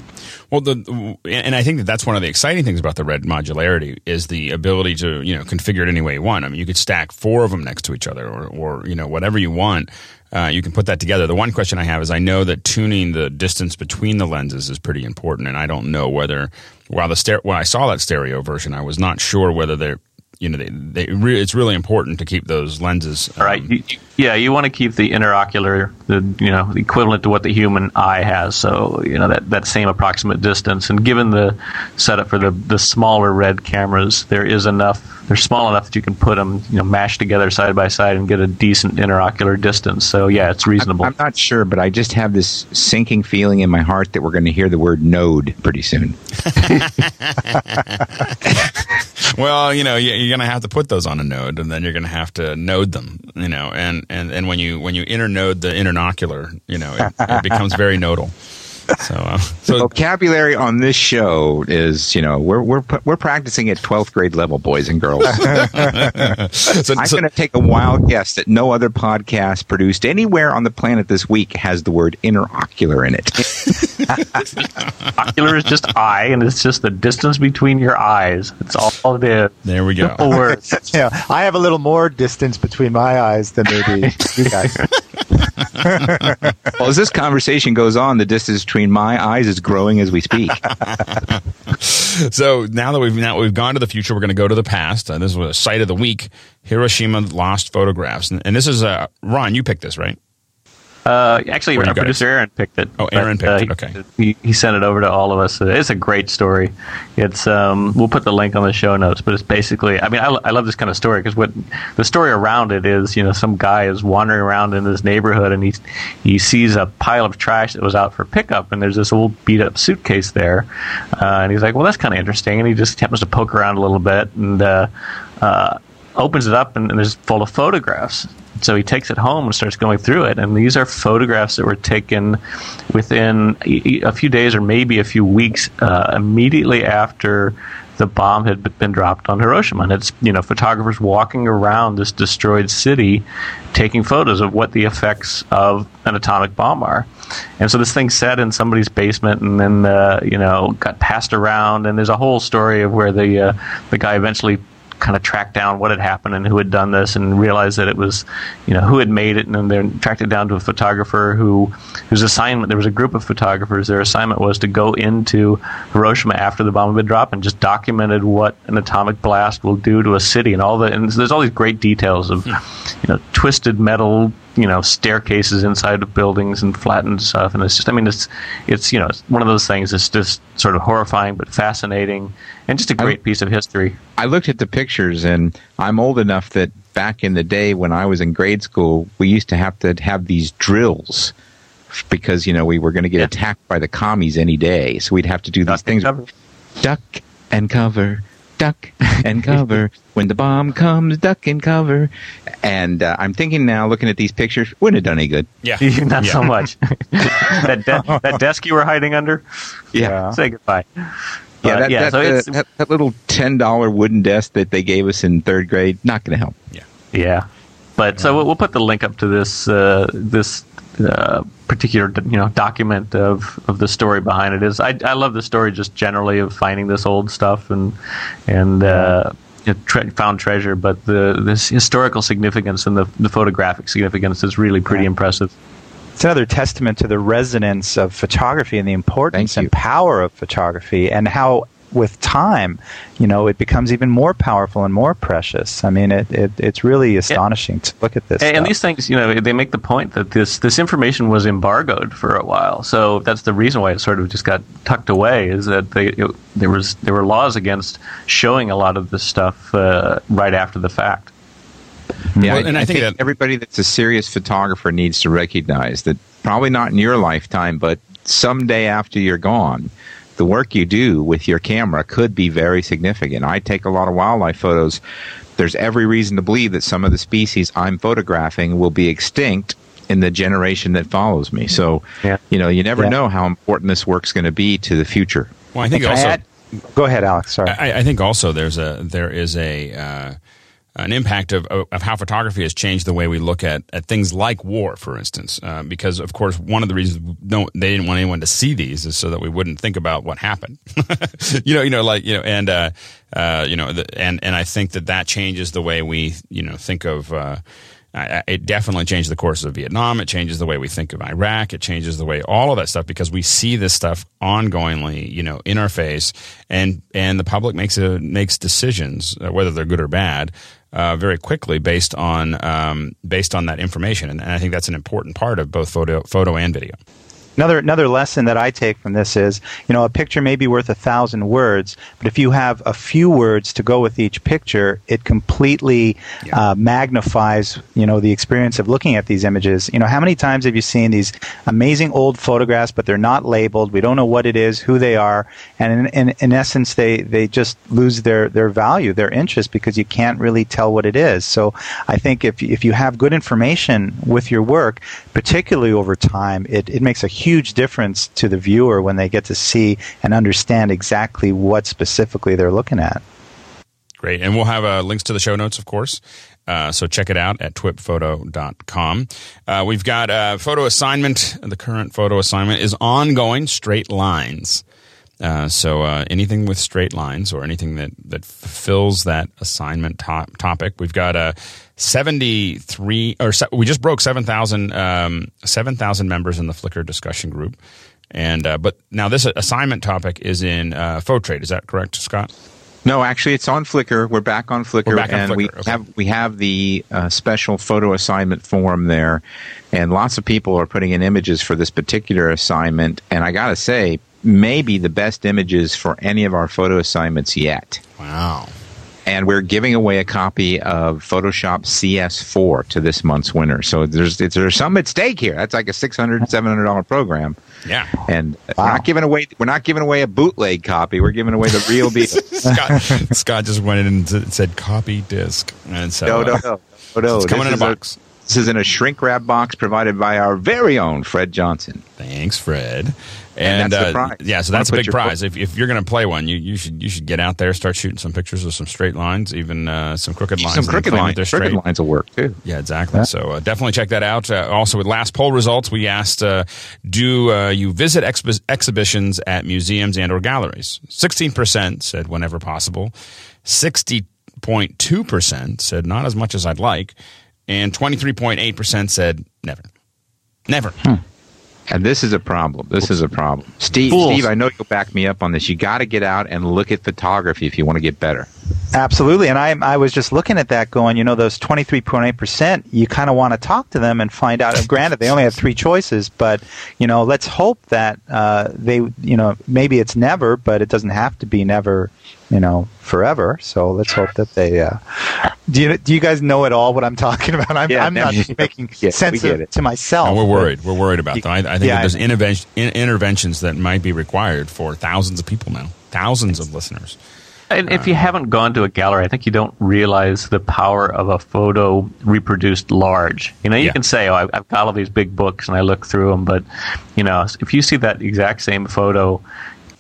Well, the and I think that that's one of the exciting things about the red modularity is the ability to you know configure it any way you want. I mean, you could stack four of them next to each other, or, or you know whatever you want. Uh, you can put that together. The one question I have is I know that tuning the distance between the lenses is pretty important, and I don't know whether while the ster- when I saw that stereo version, I was not sure whether there you know they, they re- it's really important to keep those lenses. Um, right. You, yeah, you want to keep the interocular, the you know, equivalent to what the human eye has. So you know that, that same approximate distance. And given the setup for the the smaller red cameras, there is enough. They're small enough that you can put them, you know, mashed together side by side and get a decent interocular distance. So yeah, it's reasonable. I'm not sure, but I just have this sinking feeling in my heart that we're going to hear the word node pretty soon. well, you know, you're going to have to put those on a node, and then you're going to have to node them. You know, and and and when you when you internode the internocular, you know, it, it becomes very nodal. So, uh, so vocabulary on this show is, you know, we're we're we're practicing at twelfth grade level, boys and girls. so, I'm so, going to take a wild guess that no other podcast produced anywhere on the planet this week has the word interocular in it. Ocular is just eye, and it's just the distance between your eyes. It's all it is. There we go. Words. yeah, I have a little more distance between my eyes than maybe you guys. well, as this conversation goes on, the distance between my eyes is growing as we speak. so now that we've now we've gone to the future, we're going to go to the past. Uh, this was a site of the week: Hiroshima lost photographs, and, and this is uh, Ron. You picked this, right? Uh, actually, our producer Aaron picked it. Oh, Aaron but, picked uh, it. Okay. He, he sent it over to all of us. It's a great story. It's um, we'll put the link on the show notes, but it's basically. I mean, I, I love this kind of story because what the story around it is, you know, some guy is wandering around in this neighborhood and he he sees a pile of trash that was out for pickup, and there's this old beat up suitcase there, uh, and he's like, well, that's kind of interesting, and he just happens to poke around a little bit and. Uh, uh, opens it up and, and there's full of photographs so he takes it home and starts going through it. And these are photographs that were taken within a few days or maybe a few weeks uh, immediately after the bomb had been dropped on Hiroshima. And it's, you know, photographers walking around this destroyed city taking photos of what the effects of an atomic bomb are. And so this thing sat in somebody's basement and then, uh, you know, got passed around. And there's a whole story of where the, uh, the guy eventually kind of track down what had happened and who had done this and realized that it was, you know, who had made it. And then they tracked it down to a photographer who whose assignment there was a group of photographers. Their assignment was to go into Hiroshima after the bomb had been dropped and just documented what an atomic blast will do to a city. And all the and there's all these great details of hmm. you know twisted metal you know staircases inside of buildings and flattened stuff. And it's just i mean it's it's you know it's one of those things that's just sort of horrifying but fascinating and just a great I, piece of history. I looked at the pictures and i'm old enough that back in the day when i was in grade school we used to have to have these drills because you know we were going to get yeah. attacked by the commies any day. So we'd have to do these things. and duck and cover duck and cover. when the bomb comes, duck and cover. And uh, I'm thinking now, looking at these pictures, wouldn't have done any good. Yeah, not yeah. so much. that de- that desk you were hiding under. Yeah, say goodbye. Yeah, that, yeah, that, so uh, that, that, little ten dollar wooden desk that they gave us in third grade, not going to help. Yeah, yeah. But so we'll, we'll put the link up to this uh, this uh, particular you know document of, of the story behind it is I, I love the story just generally of finding this old stuff and and uh, tre- found treasure but the this historical significance and the, the photographic significance is really pretty yeah. impressive it's another testament to the resonance of photography and the importance and power of photography and how with time, you know, it becomes even more powerful and more precious. I mean, it, it it's really astonishing yeah. to look at this. And, and, these things, you know, they make the point that this this information was embargoed for a while. So that's the reason why it sort of just got tucked away. Is that they it, there was there were laws against showing a lot of this stuff uh, right after the fact. Yeah, well, and I, I think, think that everybody that's a serious photographer needs to recognize that probably not in your lifetime, but someday after you're gone, the work you do with your camera could be very significant. I take a lot of wildlife photos. There's every reason to believe that some of the species I'm photographing will be extinct in the generation that follows me. So, yeah. you know, you never yeah. know how important this work's going to be to the future. Well, I think also. I had, go ahead, Alex. Sorry. I, I, think also there's a there is a uh, an impact of, of how photography has changed the way we look at, at things like war, for instance. Uh, because, of course, one of the reasons no, they didn't want anyone to see these is so that we wouldn't think about what happened. you know, you know, like you know, and uh, uh, you know, the, and and I think that that changes the way we you know think of. Uh, uh, it definitely changed the course of Vietnam. It changes the way we think of Iraq. It changes the way all of that stuff because we see this stuff ongoingly, you know, in our face, and and the public makes a, makes decisions uh, whether they're good or bad. Uh, very quickly, based on um, based on that information, and, and I think that's an important part of both photo, photo and video. Another another lesson that I take from this is, you know, a picture may be worth a thousand words, but if you have a few words to go with each picture, it completely yeah. uh, magnifies, you know, the experience of looking at these images. You know, how many times have you seen these amazing old photographs, but they're not labeled? We don't know what it is, who they are, and in, in, in essence, they they just lose their their value, their interest, because you can't really tell what it is. So, I think if if you have good information with your work, particularly over time, it it makes a huge difference to the viewer when they get to see and understand exactly what specifically they're looking at. Great. And we'll have uh, links to the show notes, of course. Uh, so check it out at twipphoto.com. Uh, we've got a photo assignment. The current photo assignment is ongoing straight lines. Uh, so uh, anything with straight lines or anything that, that fulfills that assignment top, topic, we've got a 73 or we just broke 7,000 um, 7,000 members in the Flickr discussion group. And uh, but now this assignment topic is in uh, Trade. Is that correct, Scott? No, actually, it's on Flickr. We're back on Flickr, back and Flickr. we okay. have we have the uh, special photo assignment form there, and lots of people are putting in images for this particular assignment. And I got to say, maybe the best images for any of our photo assignments yet. Wow and we're giving away a copy of Photoshop CS4 to this month's winner. So there's there's some at stake here. That's like a six hundred seven hundred dollar program. Yeah, and wow. we're not giving away we're not giving away a bootleg copy. We're giving away the real deal. Scott, Scott, just went in and said copy disc, and so no, no, uh, no, no, no. It's coming this in a box. A, this is in a shrink wrap box provided by our very own Fred Johnson. Thanks, Fred. And, and uh, yeah, so that's a big prize. If, if you're going to play one, you, you should you should get out there, start shooting some pictures of some straight lines, even uh, some crooked lines. Some crooked lines. Crooked lines will work too. Yeah, exactly. Yeah. So uh, definitely check that out. Uh, also, with last poll results, we asked, uh, do uh, you visit exhibitions at museums and or galleries? Sixteen percent said whenever possible. Sixty point two percent said not as much as I'd like, and twenty three point eight percent said never. Never. Hmm. And this is a problem. This is a problem. Steve, Fools. Steve, I know you'll back me up on this. You got to get out and look at photography if you want to get better. Absolutely. And I, I was just looking at that going, you know, those 23.8%, you kind of want to talk to them and find out. Granted, they only have three choices, but, you know, let's hope that uh, they, you know, maybe it's never, but it doesn't have to be never you know, forever. So let's hope that they. Uh, do you do you guys know at all what I'm talking about? I'm, yeah, I'm not making yeah, sense of, it. to myself. No, we're worried. We're worried about them. I, I think yeah, there's intervention, interventions that might be required for thousands of people now, thousands of listeners. And if you haven't gone to a gallery, I think you don't realize the power of a photo reproduced large. You know, you yeah. can say, "Oh, I've got all these big books and I look through them," but you know, if you see that exact same photo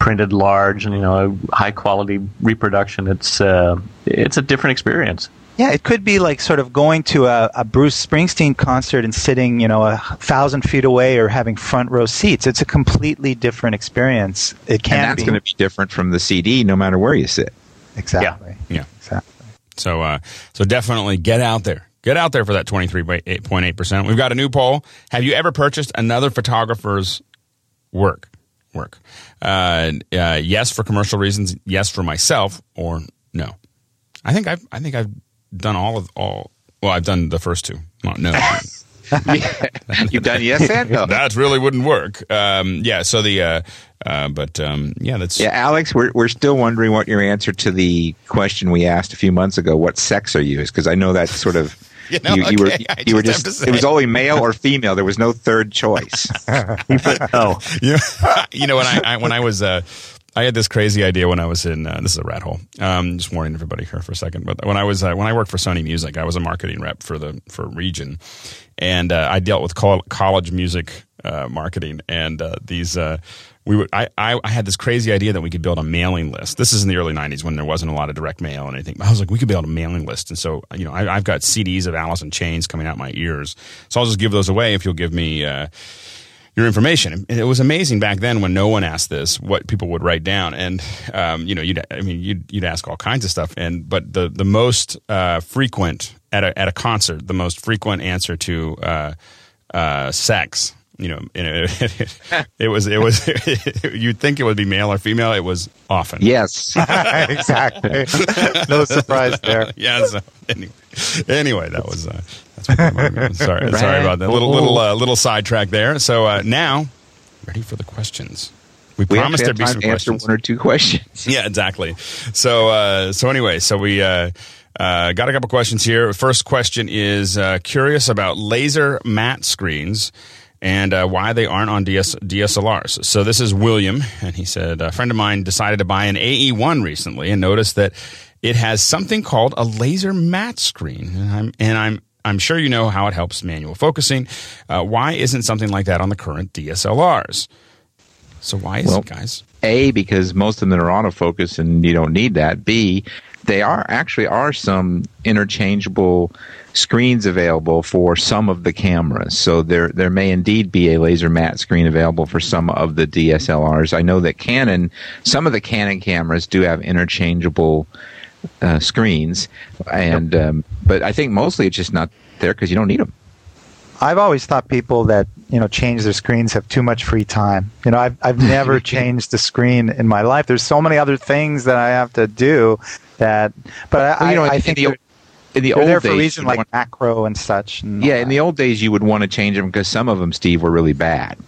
printed large and you know a high quality reproduction. It's uh, it's a different experience. Yeah, it could be like sort of going to a, a, Bruce Springsteen concert and sitting, you know, a thousand feet away or having front row seats. It's a completely different experience. It can and that's going to be different from the CD, no matter where you sit. Exactly. Yeah. yeah. Exactly. So, uh, so definitely get out there. Get out there for that 23.8%. We've got a new poll. Have you ever purchased another photographer's work? Work. Uh, uh, yes, for commercial reasons. Yes, for myself, or no. I think I've I think I've done all of all. Well, I've done the first two. Well, no. You've done yes and no. that really wouldn't work. Um, yeah. So the, uh, uh, but um, yeah, that's yeah. Alex, we're we're still wondering what your answer to the question we asked a few months ago. What sex are you? Because I know that's sort of you, know, you, you okay, were you were just it was only male or female. There was no third choice. oh, you know, you know when I, I when I was. Uh, I had this crazy idea when I was in. Uh, this is a rat hole. Um, just warning everybody here for a second. But when I was uh, when I worked for Sony Music, I was a marketing rep for the for region, and uh, I dealt with college music uh, marketing. And uh, these uh, we would I, I, I had this crazy idea that we could build a mailing list. This is in the early '90s when there wasn't a lot of direct mail and anything. I was like, we could build a mailing list, and so you know, I, have got CDs of Alice in Chains coming out my ears, so I'll just give those away if you'll give me. Uh, your information. And it was amazing back then when no one asked this, what people would write down. And, um, you know, you'd, I mean, you'd, you'd ask all kinds of stuff. And, but the, the most, uh, frequent at a at a concert, the most frequent answer to uh, uh, sex. You know, it, it was it was you'd think it would be male or female. It was often. Yes. exactly. no surprise there. yeah. So anyway, anyway that was uh, that's what sorry sorry about that little little uh, little sidetrack there. So uh, now ready for the questions. We, We promised there'd be some answer questions. one or two questions. Yeah, exactly. So, uh, so anyway, so we uh, uh, got a couple questions here. First question is uh, curious about laser matte screens and uh, why they aren't on DS- DSLRs. So this is William, and he said a friend of mine decided to buy an AE1 recently and noticed that it has something called a laser matte screen, and I'm and I'm. I'm sure you know how it helps manual focusing. Uh, why isn't something like that on the current DSLRs? So why is Well, it, guys? A, because most of them are autofocus and you don't need that. B, they are actually are some interchangeable screens available for some of the cameras. So there there may indeed be a laser matte screen available for some of the DSLRs. I know that Canon, some of the Canon cameras do have interchangeable uh, screens, and um, but I think mostly it's just not there because you don't need them. I've always thought people that you know change their screens have too much free time. You know, I've I've never changed the screen in my life. There's so many other things that I have to do that. But I, Well, you know, I, I think the- they're, In the old there for days, a reason like want- macro and such. And yeah, in the old days you would want to change them because some of them, Steve, were really bad.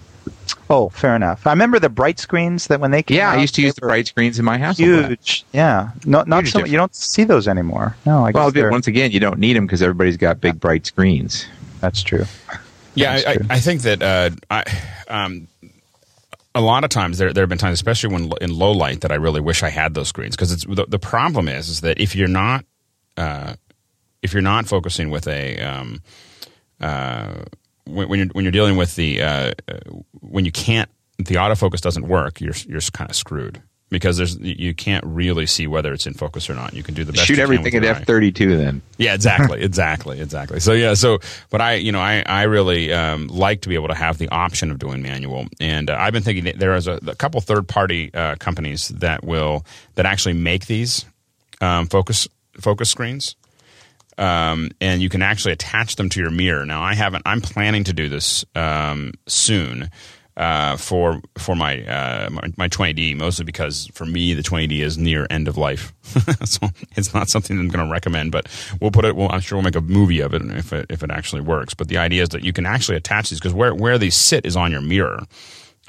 oh, fair enough. I remember the bright screens that when they came Yeah, out, I used to use the bright screens in my house. Huge, yeah. No, not Huge so. difference. You don't see those anymore. No, I guess Well, once again, you don't need them because everybody's got big bright screens. that's true. Yeah, That's I, I. I think that uh, I, um, a lot of times there there have been times, especially when in low light, that I really wish I had those screens. Because it's the, the problem is is that if you're not uh, if you're not focusing with a um, uh, when, when you're when you're dealing with the uh, uh, when you can't the autofocus doesn't work, you're you're kind of screwed because there's you can't really see whether it's in focus or not. You can do the best. Shoot you can everything at f thirty two. Then Yeah, exactly, exactly, exactly. So yeah, so but I, you know, I I really um, like to be able to have the option of doing manual, and uh, I've been thinking that there is a, a couple third party uh, companies that will that actually make these um, focus focus screens. Um, and you can actually attach them to your mirror. Now, I haven't. I'm planning to do this um, soon uh, for for my, uh, my my 20D, mostly because for me the 20D is near end of life, so it's not something I'm going to recommend. But we'll put it. Well, I'm sure we'll make a movie of it if it if it actually works. But the idea is that you can actually attach these because where where these sit is on your mirror.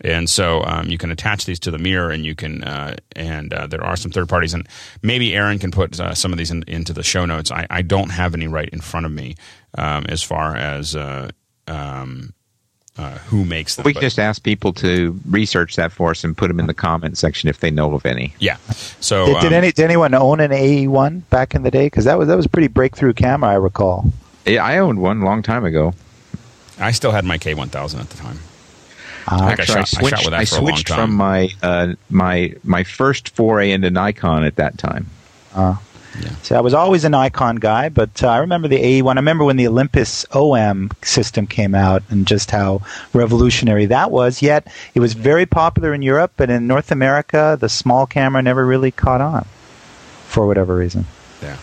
And so um, you can attach these to the mirror, and you can, uh, and uh, there are some third parties, and maybe Aaron can put uh, some of these in, into the show notes. I, I don't have any right in front of me um, as far as uh, um, uh, who makes them. we but- can just ask people to research that for us and put them in the comment section if they know of any. yeah. So Did, did um, any did anyone own an AE1 back in the day? Because that was that was a pretty breakthrough camera, I recall. Yeah, I owned one a long time ago. I still had my K1000 at the time. Uh, I Actually, I shot- I shot switched, with that I for a long switched time. from my uh, my my first foray into Nikon at that time. See, I was always a Nikon guy, but uh, I remember the AE1. I remember when the Olympus OM system came out and just how revolutionary that was. Yet it was very popular in Europe, but in North America, the small camera never really caught on for whatever reason. Yeah.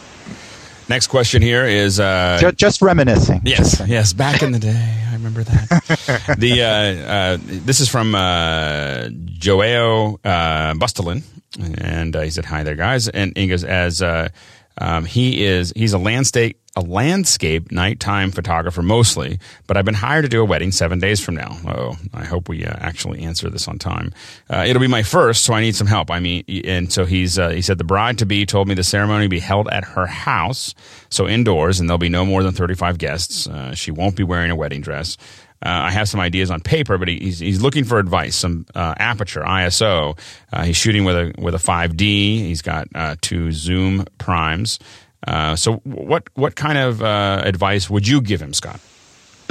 Next question here is uh, Ju- just reminiscing. Yes, yes. Back in the day, remember that. the uh, uh, this is from uh, Joao uh, Bustelin, and uh, he said, "Hi there, guys." And he goes, "As uh, um, he is, he's a landscape a landscape nighttime photographer mostly, but I've been hired to do a wedding seven days from now. Oh, I hope we uh, actually answer this on time. Uh, it'll be my first, so I need some help. I mean, and so he's uh, he said the bride to be told me the ceremony will be held at her house, so indoors, and there'll be no more than thirty five guests. Uh, she won't be wearing a wedding dress. Uh, I have some ideas on paper, but he, he's he's looking for advice. Some uh, aperture, ISO. Uh, he's shooting with a with a 5D. He's got uh, two zoom primes. Uh, so, what what kind of uh, advice would you give him, Scott?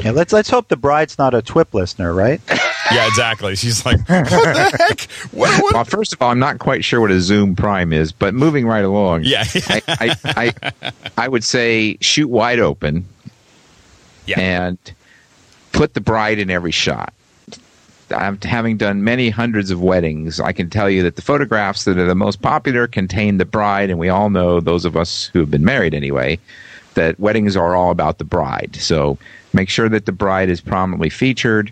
Yeah, let's let's hope the bride's not a TWIP listener, right? Yeah, exactly. She's like, what the heck? What, what? Well, first of all, I'm not quite sure what a zoom prime is, but moving right along, Yeah, I, I, I, I would say shoot wide open yeah, and put the bride in every shot. I'm, having done many hundreds of weddings, I can tell you that the photographs that are the most popular contain the bride, and we all know those of us who have been married anyway. that weddings are all about the bride. So make sure that the bride is prominently featured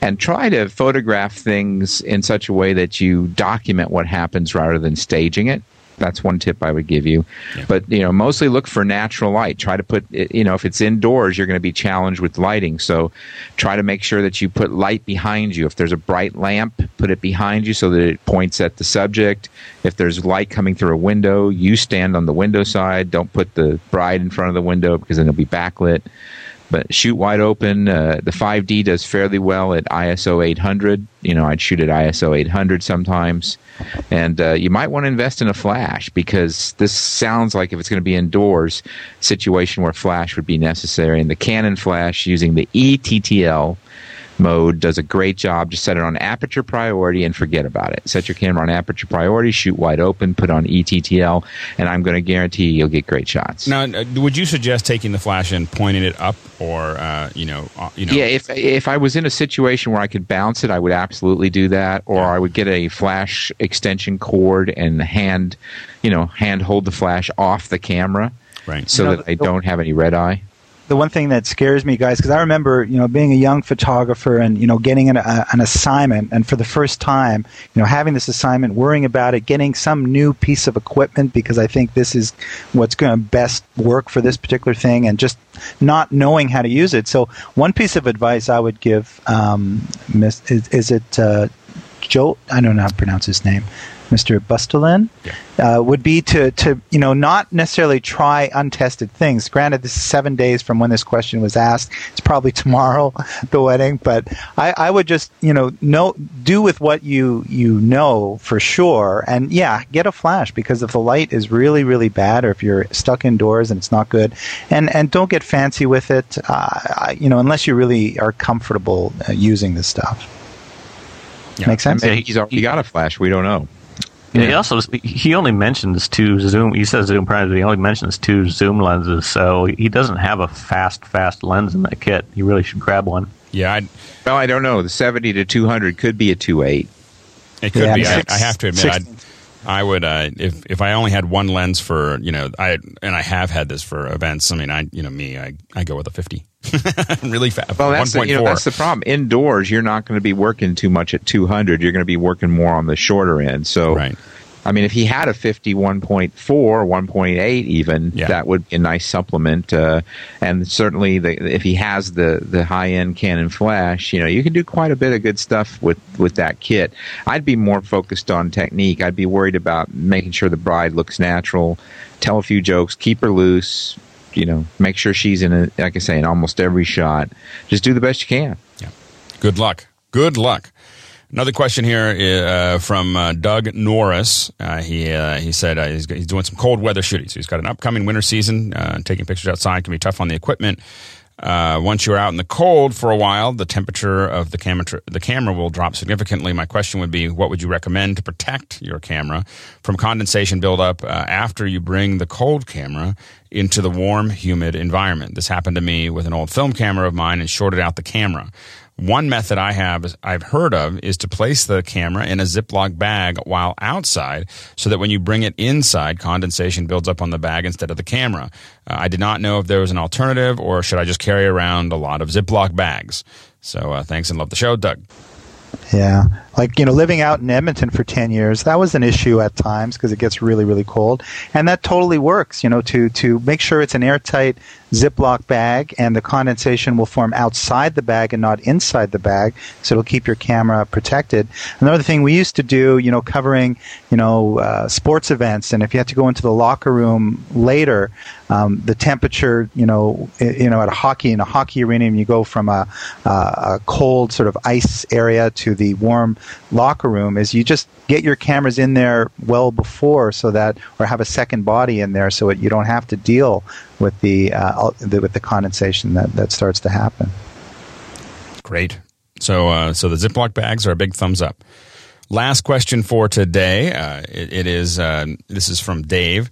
and try to photograph things in such a way that you document what happens rather than staging it. That's one tip I would give you. Yeah. But you know, mostly look for natural light. Try to put you know, if it's indoors, you're going to be challenged with lighting. So try to make sure that you put light behind you. If there's a bright lamp, put it behind you so that it points at the subject. If there's light coming through a window, you stand on the window side. Don't put the bride in front of the window because then it'll be backlit. But shoot wide open. Uh, the 5D does fairly well at ISO 800. You know, I'd shoot at ISO 800 sometimes. And uh, you might want to invest in a flash because this sounds like if it's going to be indoors, situation where flash would be necessary. And the Canon flash using the ETTL mode does a great job. Just set it on aperture priority and forget about it. Set your camera on aperture priority, shoot wide open, put on ETTL, and I'm going to guarantee you'll get great shots. Now, uh, would you suggest taking the flash and pointing it up, or uh, you know, uh, you know? Yeah, if if I was in a situation where I could bounce it, I would absolutely do that, or I would get a flash extension cord and hand, you know, hand hold the flash off the camera, right, so you know, that I don't have any red eye the one thing that scares me, guys, because I remember, you know, being a young photographer and you know getting an, a, an assignment, and for the first time, you know, having this assignment, worrying about it, getting some new piece of equipment because I think this is what's going to best work for this particular thing, and just not knowing how to use it. So, one piece of advice I would give, um, is, is it uh, Joe? I don't know how to pronounce his name. Mr. Bustelin, yeah. uh, would be to, to, you know, not necessarily try untested things. Granted, this is seven days from when this question was asked. It's probably tomorrow, the wedding, but I, I would just, you know, know, do with what you, you know for sure. And yeah, get a flash because if the light is really, really bad or if you're stuck indoors and it's not good, and, and don't get fancy with it, uh, you know, unless you really are comfortable uh, using this stuff. Yeah. Make sense? he's already got a flash. We don't know. Yeah. He also he only mentions two zoom. He says zoom prior, but he only mentions two zoom lenses. So he doesn't have a fast, fast lens in that kit. He really should grab one. Yeah. I'd, well, I don't know. The seventy to two hundred could be a two eight. It could yeah, be. I, I, have to admit, I'd, I would uh, if if I only had one lens for you know I and I have had this for events. I mean, I you know me, I I go with a fifty. really fast. Well, that's the, you know, that's the problem. Indoors, you're not going to be working too much at 200. You're going to be working more on the shorter end. So, right. I mean, if he had a 51.4, 1.8 even, yeah. that would be a nice supplement. Uh, and certainly, the, if he has the, the high end Canon flash, you know, you can do quite a bit of good stuff with, with that kit. I'd be more focused on technique. I'd be worried about making sure the bride looks natural, tell a few jokes, keep her loose, you know, make sure she's in, a, like I say, in almost every shot. Just do the best you can. Yeah. Good luck. Good luck. Another question here uh, from uh, Doug Norris. Uh, he uh, he said uh, he's, he's, doing some cold weather shooting. So he's got an upcoming winter season. Uh, taking pictures outside can be tough on the equipment. once you're out in the cold for a while, the temperature of the camera the camera will drop significantly. My question would be, what would you recommend to protect your camera from condensation buildup after you bring the cold camera into the warm, humid environment? This happened to me with an old film camera of mine and shorted out the camera. One method I have I've heard of is to place the camera in a Ziploc bag while outside, so that when you bring it inside, condensation builds up on the bag instead of the camera. Uh, I did not know if there was an alternative, or should I just carry around a lot of Ziploc bags? So uh, thanks and love the show, Doug. Yeah. Like, you know, living out in Edmonton for 10 years, that was an issue at times because it gets really, really cold. And that totally works, you know, to, to make sure it's an airtight Ziploc bag and the condensation will form outside the bag and not inside the bag. So it'll keep your camera protected. Another thing we used to do, you know, covering, you know, uh, sports events. And if you had to go into the locker room later, um, the temperature, you know, you know, at a hockey in a hockey arena, and you go from a, a cold sort of ice area to the warm locker room, is you just get your cameras in there well before, so that or have a second body in there, so it, you don't have to deal with the, uh, the with the condensation that that starts to happen. Great. So, uh, so the Ziploc bags are a big thumbs up. Last question for today. Uh, it, it is uh, this is from Dave.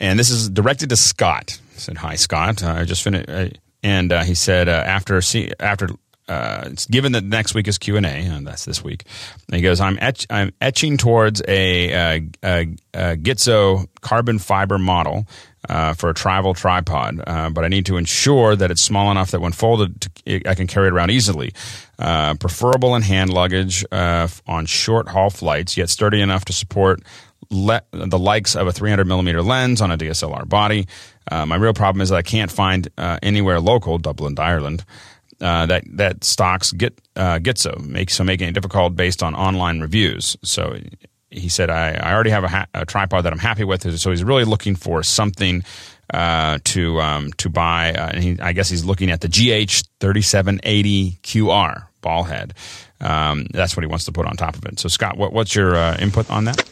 And this is directed to Scott. He said, "Hi, Scott. I just finished." Uh, and uh, he said, "After see, after uh, given that next week is Q and A, and that's this week. And he goes, I'm etch, I'm etching towards a, a, a, a Gitzo carbon fiber model uh, for a travel tripod, uh, but I need to ensure that it's small enough that when folded, to, I can carry it around easily. Uh, preferable in hand luggage uh, on short haul flights, yet sturdy enough to support le- the likes of a 300 millimeter lens on a DSLR body. Uh, my real problem is that I can't find uh, anywhere local, Dublin, Ireland, uh, that that stocks get uh, Gitzo, make, so making it difficult based on online reviews. So he said, I, I already have a, ha- a, tripod that I'm happy with. So he's really looking for something uh, to um, to buy. Uh, and he, I guess he's looking at the GH 3780 QR ball head. Um, that's what he wants to put on top of it. So Scott, what, what's your uh, input on that?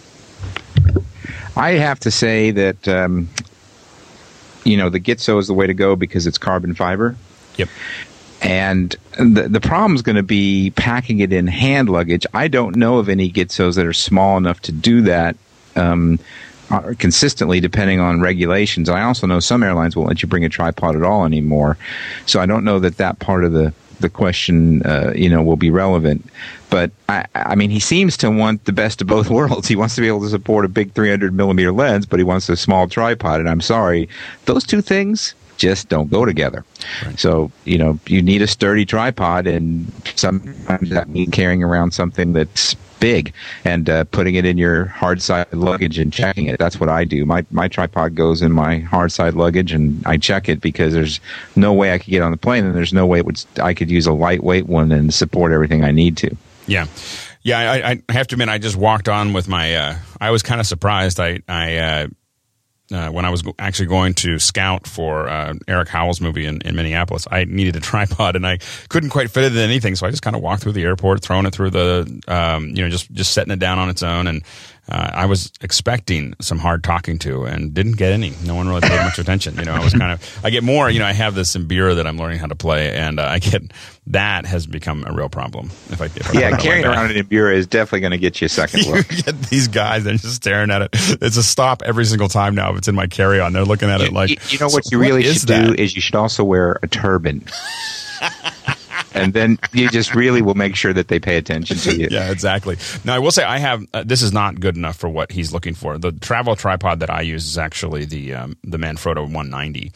I have to say that um, you know the Gitzo is the way to go because it's carbon fiber. Yep. And the the problem is going to be packing it in hand luggage. I don't know of any Gitzos that are small enough to do that um, uh, consistently, depending on regulations. I also know some airlines won't let you bring a tripod at all anymore. So I don't know that that part of the the question, uh, you know, will be relevant. But I, I mean, he seems to want the best of both worlds. He wants to be able to support a big 300 millimeter lens, but he wants a small tripod. And I'm sorry, those two things just don't go together. Right. So, you know, you need a sturdy tripod, and sometimes that means carrying around something that's big and uh, putting it in your hard side luggage and checking it. That's what I do. My my tripod goes in my hard side luggage and I check it because there's no way I could get on the plane and there's no way it would I could use a lightweight one and support everything I need to. Yeah. Yeah, I, I have to admit, I just walked on with my. Uh, I was kind of surprised. I, I uh, uh, when I was actually going to scout for uh, Eric Howell's movie in, in, Minneapolis, I needed a tripod and I couldn't quite fit it in anything, so I just kind of walked through the airport, throwing it through the, um, you know, just just setting it down on its own, and uh, I was expecting some hard talking to and didn't get any. No one really paid much attention. You know, I was kind of, I get more, you know, I have this mbira that I'm learning how to play and uh, I get, that has become a real problem. If I, if yeah, carrying around an mbira is definitely going to get you a second look. you get these guys, they're just staring at it. It's a stop every single time now if it's in my carry on. They're looking at you, it like, you, you know what so you really what should do is you should also wear a turban. and then you just really will make sure that they pay attention to you. Yeah, exactly. Now, I will say I have uh, this is not good enough for what he's looking for. The travel tripod that I use is actually the um, the Manfrotto 190.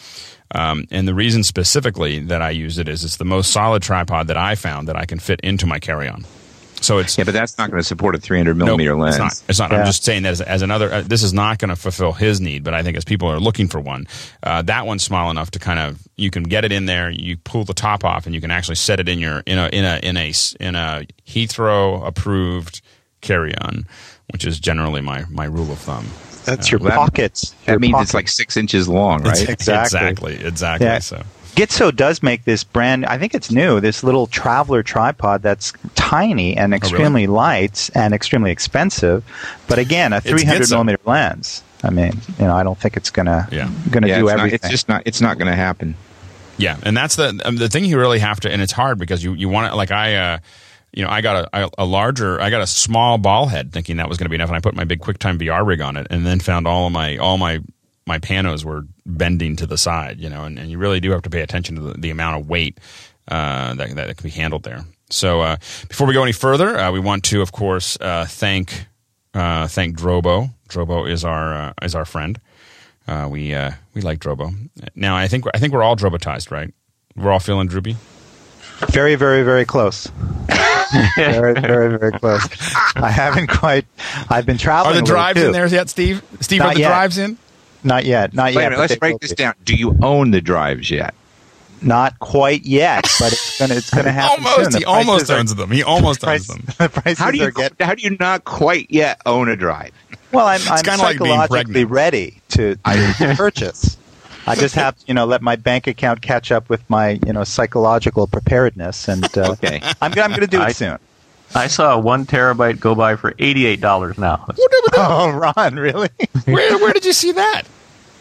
Um, and the reason specifically that I use it is it's the most solid tripod that I found that I can fit into my carry on. So it's yeah, but that's not going to support a 300 millimeter nope, lens. It's not. It's not. Yeah. I'm just saying that as, as another. Uh, this is not going to fulfill his need, but I think as people are looking for one, uh, that one's small enough to kind of you can get it in there. You pull the top off, and you can actually set it in your in a in a in a in a Heathrow approved carry on, which is generally my my rule of thumb. That's uh, your pockets. That, your means pockets. it's like six inches long, right? exactly. Exactly. Exactly. Yeah. So. Gitzo does make this brand. I think it's new. This little traveler tripod that's tiny and extremely oh, really? light and extremely expensive. But again, a 300 millimeter lens. I mean, you know, I don't think it's gonna yeah. gonna yeah, do it's everything. Not, it's just not. It's not going to happen. Yeah, and that's the um, the thing you really have to, and it's hard because you you want to like I. Uh, you know, I got a, a larger, I got a small ball head, thinking that was going to be enough, and I put my big QuickTime VR rig on it, and then found all of my all my my panos were bending to the side, you know, and, and you really do have to pay attention to the, the amount of weight uh, that, that can be handled there. So uh, before we go any further, uh, we want to, of course, uh, thank uh, thank Drobo. Drobo is our uh, is our friend. we we like Drobo. Now I think I think we're all Drobotized, right? We're all feeling droopy. Very, very, very close. very, very, very close. I haven't quite. I've been traveling. Are the drives in there yet, Steve? Steve, Not are the yet. drives in? Not yet. Not Wait yet. Minute, let's break this be. down. Do you own the drives yet? Not quite yet, but it's gonna it's gonna happen almost, soon. He almost owns them. He almost the price, owns them. The how do you get, how do you not quite yet own a drive? Well, I'm, I'm psychologically like ready to, to purchase. I just have to, you know, let my bank account catch up with my, you know, psychological preparedness, and uh, okay, I'm, I'm going to do it I, soon. I saw a one terabyte go by for eighty eight dollars now. oh, Ron, really? where where did you see that?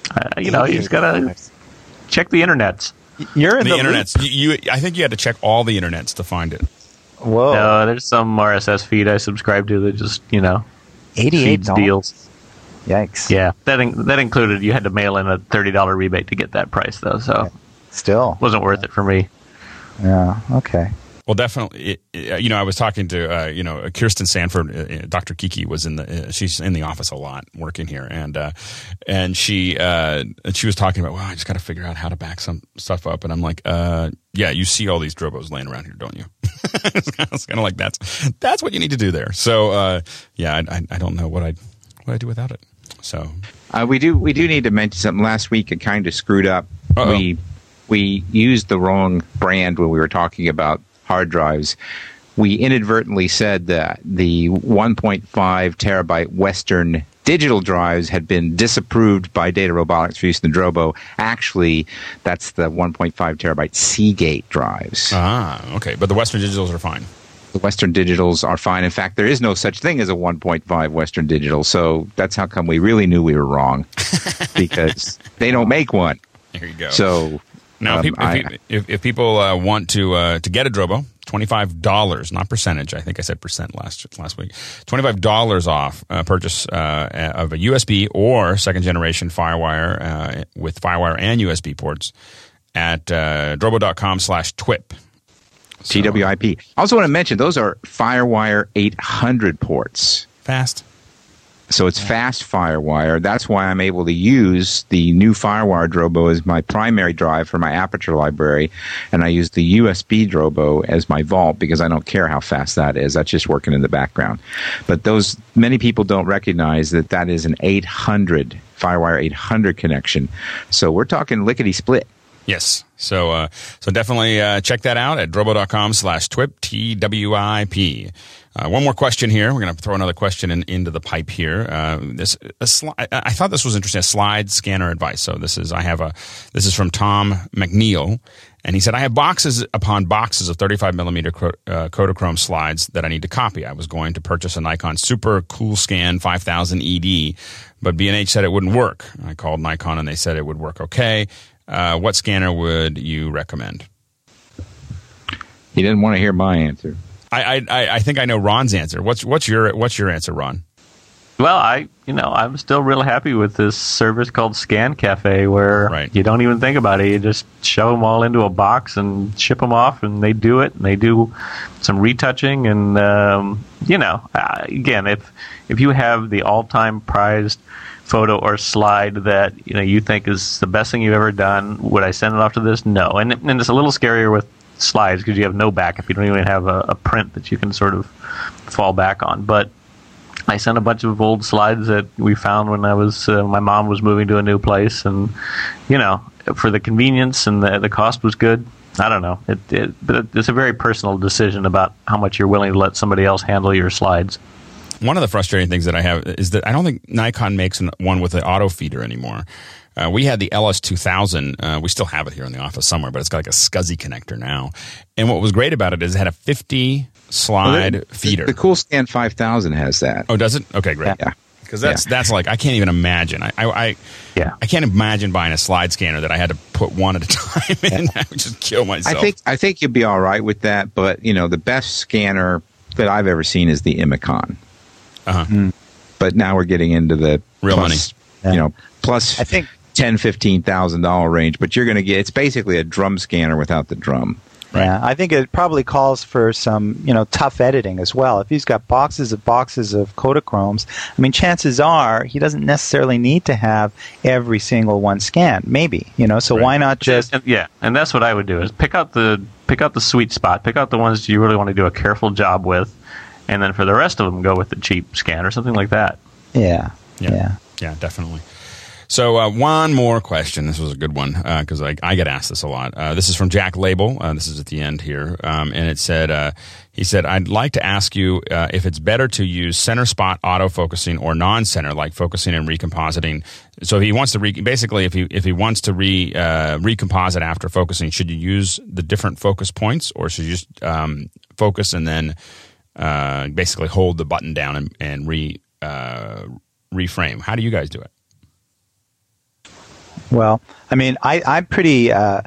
Uh, you know, you just gotta check the internets. You're in the, the internets. You, you, I think you had to check all the internets to find it. Whoa! No, there's some RSS feed I subscribe to that just you know, eighty-eight deals. Yikes! Yeah, that in, that included you had to mail in a thirty dollar rebate to get that price though. So still wasn't worth it for me. Yeah. Okay. Well, definitely. It, it, you know, I was talking to uh, you know Kirsten Sanford, uh, Dr. Kiki was in the. Uh, she's in the office a lot, working here, and uh, and she uh, and she was talking about. Well, I just got to figure out how to back some stuff up, and I'm like, uh, yeah, you see all these Drobos laying around here, don't you? it's kind of like that's that's what you need to do there. So yeah, I, I, I don't know what I what I do without it. So we do we do need to mention something. Last week it kind of screwed up. Uh-oh. We we used the wrong brand when we were talking about hard drives, we inadvertently said that the 1.5 terabyte Western digital drives had been disapproved by Data Robotics for use in the Drobo. Actually, that's the 1.5 terabyte Seagate drives. Ah, okay. But the Western digitals are fine. The Western digitals are fine. In fact, there is no such thing as a 1.5 Western digital. So that's how come we really knew we were wrong because they don't make one. There you go. So now, Um, if, peop- I- if, if, if people uh, want to uh, to get a Drobo, twenty five dollars, not percentage. I think I said percent last last week. Twenty five dollars off uh, purchase uh, of a USB or second generation FireWire uh, with FireWire and USB ports at uh, drobo.com slash twip. So, TWIP. I also want to mention those are FireWire 800 ports. fast. So it's fast FireWire. That's why I'm able to use the new FireWire Drobo as my primary drive for my Aperture library, and I use the USB Drobo as my vault because I don't care how fast that is. That's just working in the background. But those many people don't recognize that that is an 800 FireWire 800 connection. So we're talking lickety split. Yes. So uh, so definitely uh, check that out at drobo.com slash twip, T-W-I-P. Uh, one more question here. We're going to throw another question in, into the pipe here. Uh, this sli- I, thought this was interesting. A slide scanner advice. So this is I have a this is from Tom McNeil, and he said I have boxes upon boxes of 35 millimeter co- uh, Kodachrome slides that I need to copy. I was going to purchase a Nikon Super Coolscan 5000 ED, but B&H said it wouldn't work. I called Nikon and they said it would work okay. Uh, what scanner would you recommend? He didn't want to hear my answer. I, I- I think I know Ron's answer. What's what's your what's your answer, Ron? Well, I you know I'm still real happy with this service called ScanCafe, where Right. you don't even think about it. You just shove them all into a box and ship them off, and they do it. And they do some retouching, and um, you know, again, if if you have the all-time prized photo or slide that you know you think is the best thing you've ever done, would I send it off to this? No, and and it's a little scarier with slides because you have no backup. You don't even have a, a print that you can sort of fall back on, but. I sent a bunch of old slides that we found when I was uh, my mom was moving to a new place, and you know, for the convenience and the the cost was good. I don't know, it, it but it's a very personal decision about how much you're willing to let somebody else handle your slides. One of the frustrating things that I have is that I don't think Nikon makes an, one with an auto feeder anymore. Uh, we had the LS2000. Uh, we still have it here in the office somewhere, but it's got like a SCSI connector now. And what was great about it is it had a 50 slide The- feeder. The Cool Scan 5000 has that. oh, does it? Okay, great. Yeah. Because that's that's like I can't even imagine. I, I I Yeah. I can't imagine buying a slide scanner that I had to put one at a time in. I would just kill myself. I think I think you'll be all right with that, but you know the best scanner that I've ever seen is the Imacon. Uh-huh. But now we're getting into the Real plus, money. you know, plus I think ten fifteen thousand dollar range. But you're going to get it's basically a drum scanner without the drum. Right. Yeah, I think it probably calls for some, you know, tough editing as well. If he's got boxes of boxes of Kodachromes, I mean, chances are he doesn't necessarily need to have every single one scanned. Maybe, you know, so Right. why not just? And- yeah, and that's what I would do is pick out the pick out the sweet spot, pick out the ones you really want to do a careful job with, and then for the rest of them, go with the cheap scan or something like that. Yeah, Yeah. yeah. Yeah, definitely. So uh, one more question. This was a good one because I, I get asked this a lot. Uh, this is from Jack Label. Uh, this is at the end here, um, and it said uh, he said I'd like to ask you uh, if it's better to use center spot autofocusing or non-center, like focusing and recompositing. So if he wants to re- basically if he if he wants to re uh, recomposite after focusing, should you use the different focus points or should you just um, focus and then uh, basically hold the button down and, and re uh, reframe? How do you guys do it? Well, I mean, I, I'm pretty. Uh,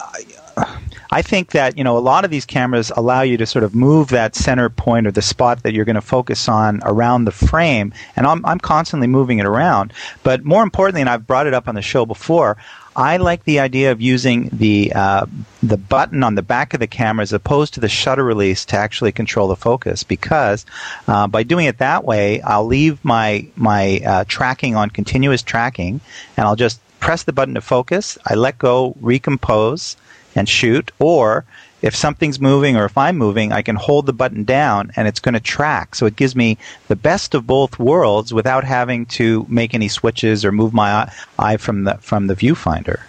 I, I think that you know a lot of these cameras allow you to sort of move that center point or the spot that you're going to focus on around the frame, and I'm I'm constantly moving it around. But more importantly, and I've brought it up on the show before, I like the idea of using the uh, the button on the back of the camera as opposed to the shutter release to actually control the focus because uh, by doing it that way, I'll leave my my uh, tracking on continuous tracking, and I'll just press the button to focus. I let go, recompose, and shoot. Or if something's moving or if I'm moving, I can hold the button down and it's going to track. So it gives me the best of both worlds without having to make any switches or move my eye from the from the viewfinder.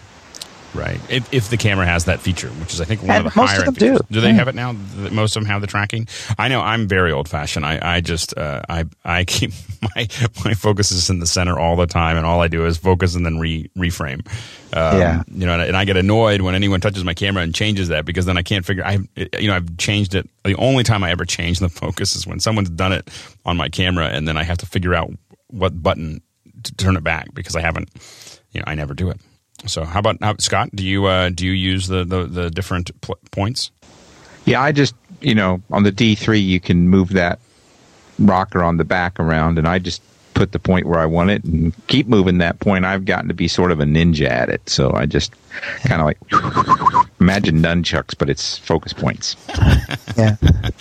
Right. If, if the camera has that feature, which is I think one And of the most higher of them end features. do. Do they Yeah. have it now? Most of them have the tracking. I know I'm very old fashioned. I, I just uh, I I keep my my focus is in the center all the time, and all I do is focus and then re reframe. Um, Yeah. You know, and, and I get annoyed when anyone touches my camera and changes that because then I can't figure. I you know I've changed it. The only time I ever change the focus is when someone's done it on my camera, and then I have to figure out what button to turn it back because I haven't. You know, I never do it. So how about how, Scott? Do you uh, do you use the the, the different pl- points? Yeah, I just you know on the D three you can move that rocker on the back around, and I just put the point where I want it and keep moving that point. I've gotten to be sort of a ninja at it, so I just kind of like imagine nunchucks, but it's focus points. Yeah.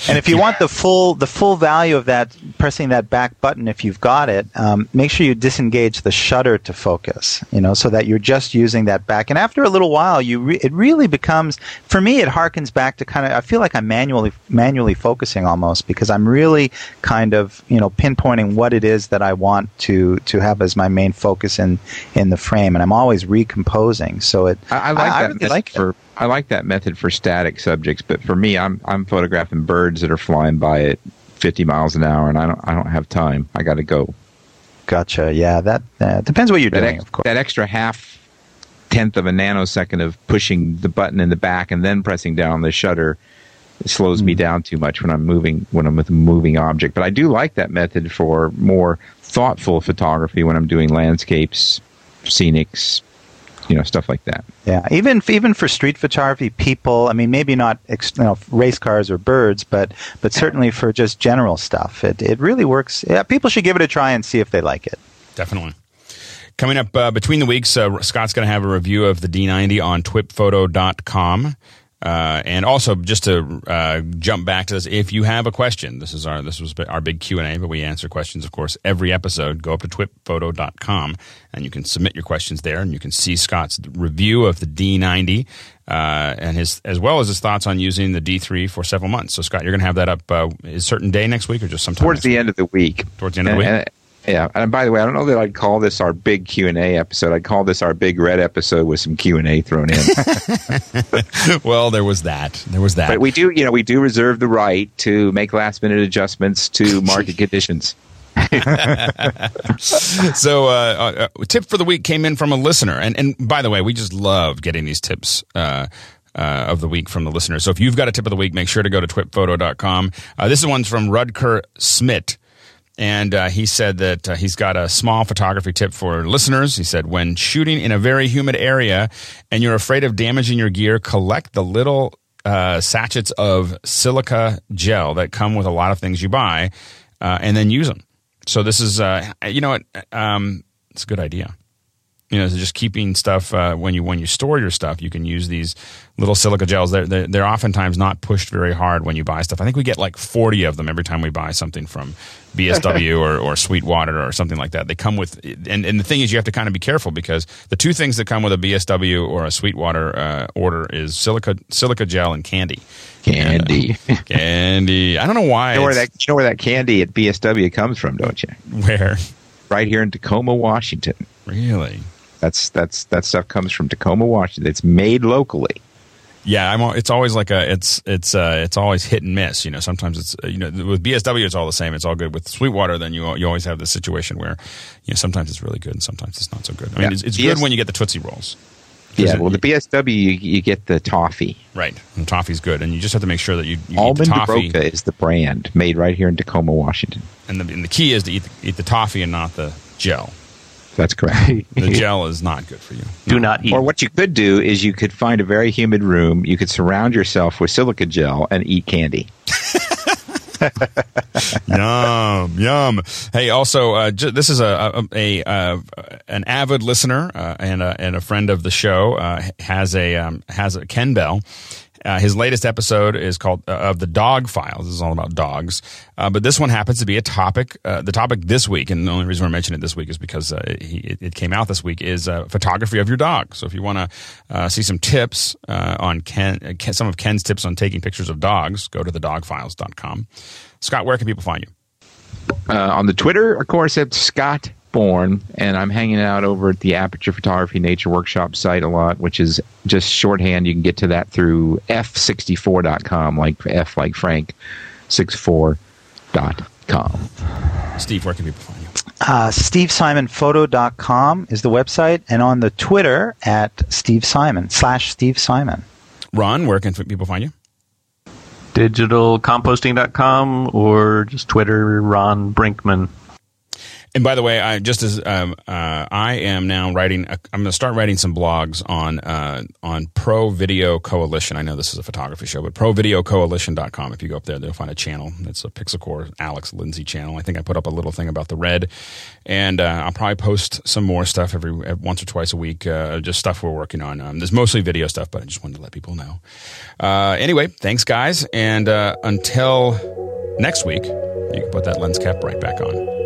and if you want the full the full value of that pressing that back button if you've got it, um, make sure you disengage the shutter to focus. You know, so that you're just using that back. And after a little while, you re- it really becomes for me it harkens back to kind of I feel like I'm manually manually focusing almost because I'm really kind of you know pinpointing what it is that I want to to have as my main focus in in the frame, and I'm always recomposing. So it I, I like I that really method like for I like that method for static subjects, but for me, I'm I'm photographing birds that are flying by at 50 miles an hour, and I don't I don't have time. I got to go. Gotcha. Yeah, that uh, depends what you're That doing, ex- of course. that extra half tenth of a nanosecond of pushing the button in the back and then pressing down on the shutter slows Hmm. me down too much when I'm moving when I'm with a moving object. But I do like that method for more thoughtful photography when I'm doing landscapes, scenics, you know, stuff like that. Yeah, even even for street photography, people. I mean, maybe not ex, you know, race cars or birds, but but certainly for just general stuff, it it really works. Yeah, people should give it a try and see if they like it. Definitely. Coming up uh, between the weeks, uh, Scott's going to have a review of the D90 on twipphoto.com. Uh, and also, just to uh, jump back to this, if you have a question, this is our this was our big Q and A, but we answer questions, of course, every episode. Go up to twipphoto.com and you can submit your questions there, and you can see Scott's review of the D90 uh, and his as well as his thoughts on using the D3 for several months. So, Scott, you're going to have that up uh, a certain day next week, or just sometime Towards the week? end of the week. Towards the end of the week. And- and- yeah, and by the way, I don't know that I'd call this our big Q and A episode. I'd call this our big red episode with some Q and A thrown in. well, there was that. There was that. but we do, you know, we do reserve the right to make last minute adjustments to market conditions. so, uh, uh, tip for the week came in from a listener, and and by the way, we just love getting these tips. Uh, uh, of the week from the listeners. So if you've got a tip of the week, make sure to go to twipphoto.com. Uh, this one's from Rudker Smith. And uh, he said that uh, he's got a small photography tip for listeners. He said, when shooting in a very humid area and you're afraid of damaging your gear, collect the little uh, sachets of silica gel that come with a lot of things you buy uh, and then use them. So this is, uh, you know what, um, it's a good idea. You know, so just keeping stuff uh, when you when you store your stuff, you can use these little silica gels. They're, they're they're oftentimes not pushed very hard when you buy stuff. I think we get like forty of them every time we buy something from BSW or, or Sweetwater or something like that. They come with, and, and the thing is, you have to kind of be careful because the two things that come with a BSW or a Sweetwater uh, order is silica silica gel and candy. Candy. And, uh, candy. I don't know why. You know where that you know where that candy at BSW comes from, don't you? where Right here in Tacoma, Washington. really? That's that's that stuff comes from Tacoma, Washington. It's made locally. Yeah, I'm. It's always like a. It's it's uh it's always hit and miss. You know, sometimes it's uh, you know with BSW it's all the same. It's all good. With Sweetwater, then you you always have this situation where you know sometimes it's really good and sometimes it's not so good. I mean, Yeah. it's, it's BS good when you get the Tootsie Rolls. Yeah, well, the BSW you, you get the toffee. Right, and toffee's good, and you just have to make sure that you, you eat the Almond toffee. Broca is the brand made right here in Tacoma, Washington. And the, and the key is to eat the, eat the toffee and not the gel. That's correct. The gel is not good for you. Do not eat. or what you could do is you could find a very humid room. You could surround yourself with silica gel and eat candy. yum, yum. Hey, also, uh, j- this is a, a, a uh, an avid listener uh, and a, and a friend of the show uh, has a um, has a Ken Bell. Uh, his latest episode is called uh, of the Dog Files. This is all about dogs, uh, but this one happens to be a topic. Uh, the topic this week, and the only reason we're mentioning it this week is because uh, it, it came out this week. Is uh, photography of your dog. So if you want to see some tips on Ken, some of Ken's tips on taking pictures of dogs, go to thedogfiles.com. Scott, where can people find you? On the Twitter, of course, it's Scott Bourne, and I'm hanging out over at the Aperture Photography Nature Workshop site a lot, which is just shorthand. You can get to that through f64.com, like F like Frank, 64.com. Steve, where can people find you? Uh, SteveSimonPhoto.com is the website, and on the Twitter at Steve Simon slash Steve Simon. Ron, where can people find you? digitalcompositing.com or just Twitter, Ron Brinkman. And by the way, I just as um, uh, I am now writing, a, I'm going to start writing some blogs on uh, on Pro Video Coalition. I know this is a photography show, but ProVideoCoalition.com. If you go up there, they'll find a channel. It's a Pixel Corps Alex Lindsay channel. I think I put up a little thing about the red, and uh, I'll probably post some more stuff every once or twice a week. Uh, just stuff we're working on. Um, there's mostly video stuff, but I just wanted to let people know. Uh, anyway, thanks guys, and uh, until next week, you can put that lens cap right back on.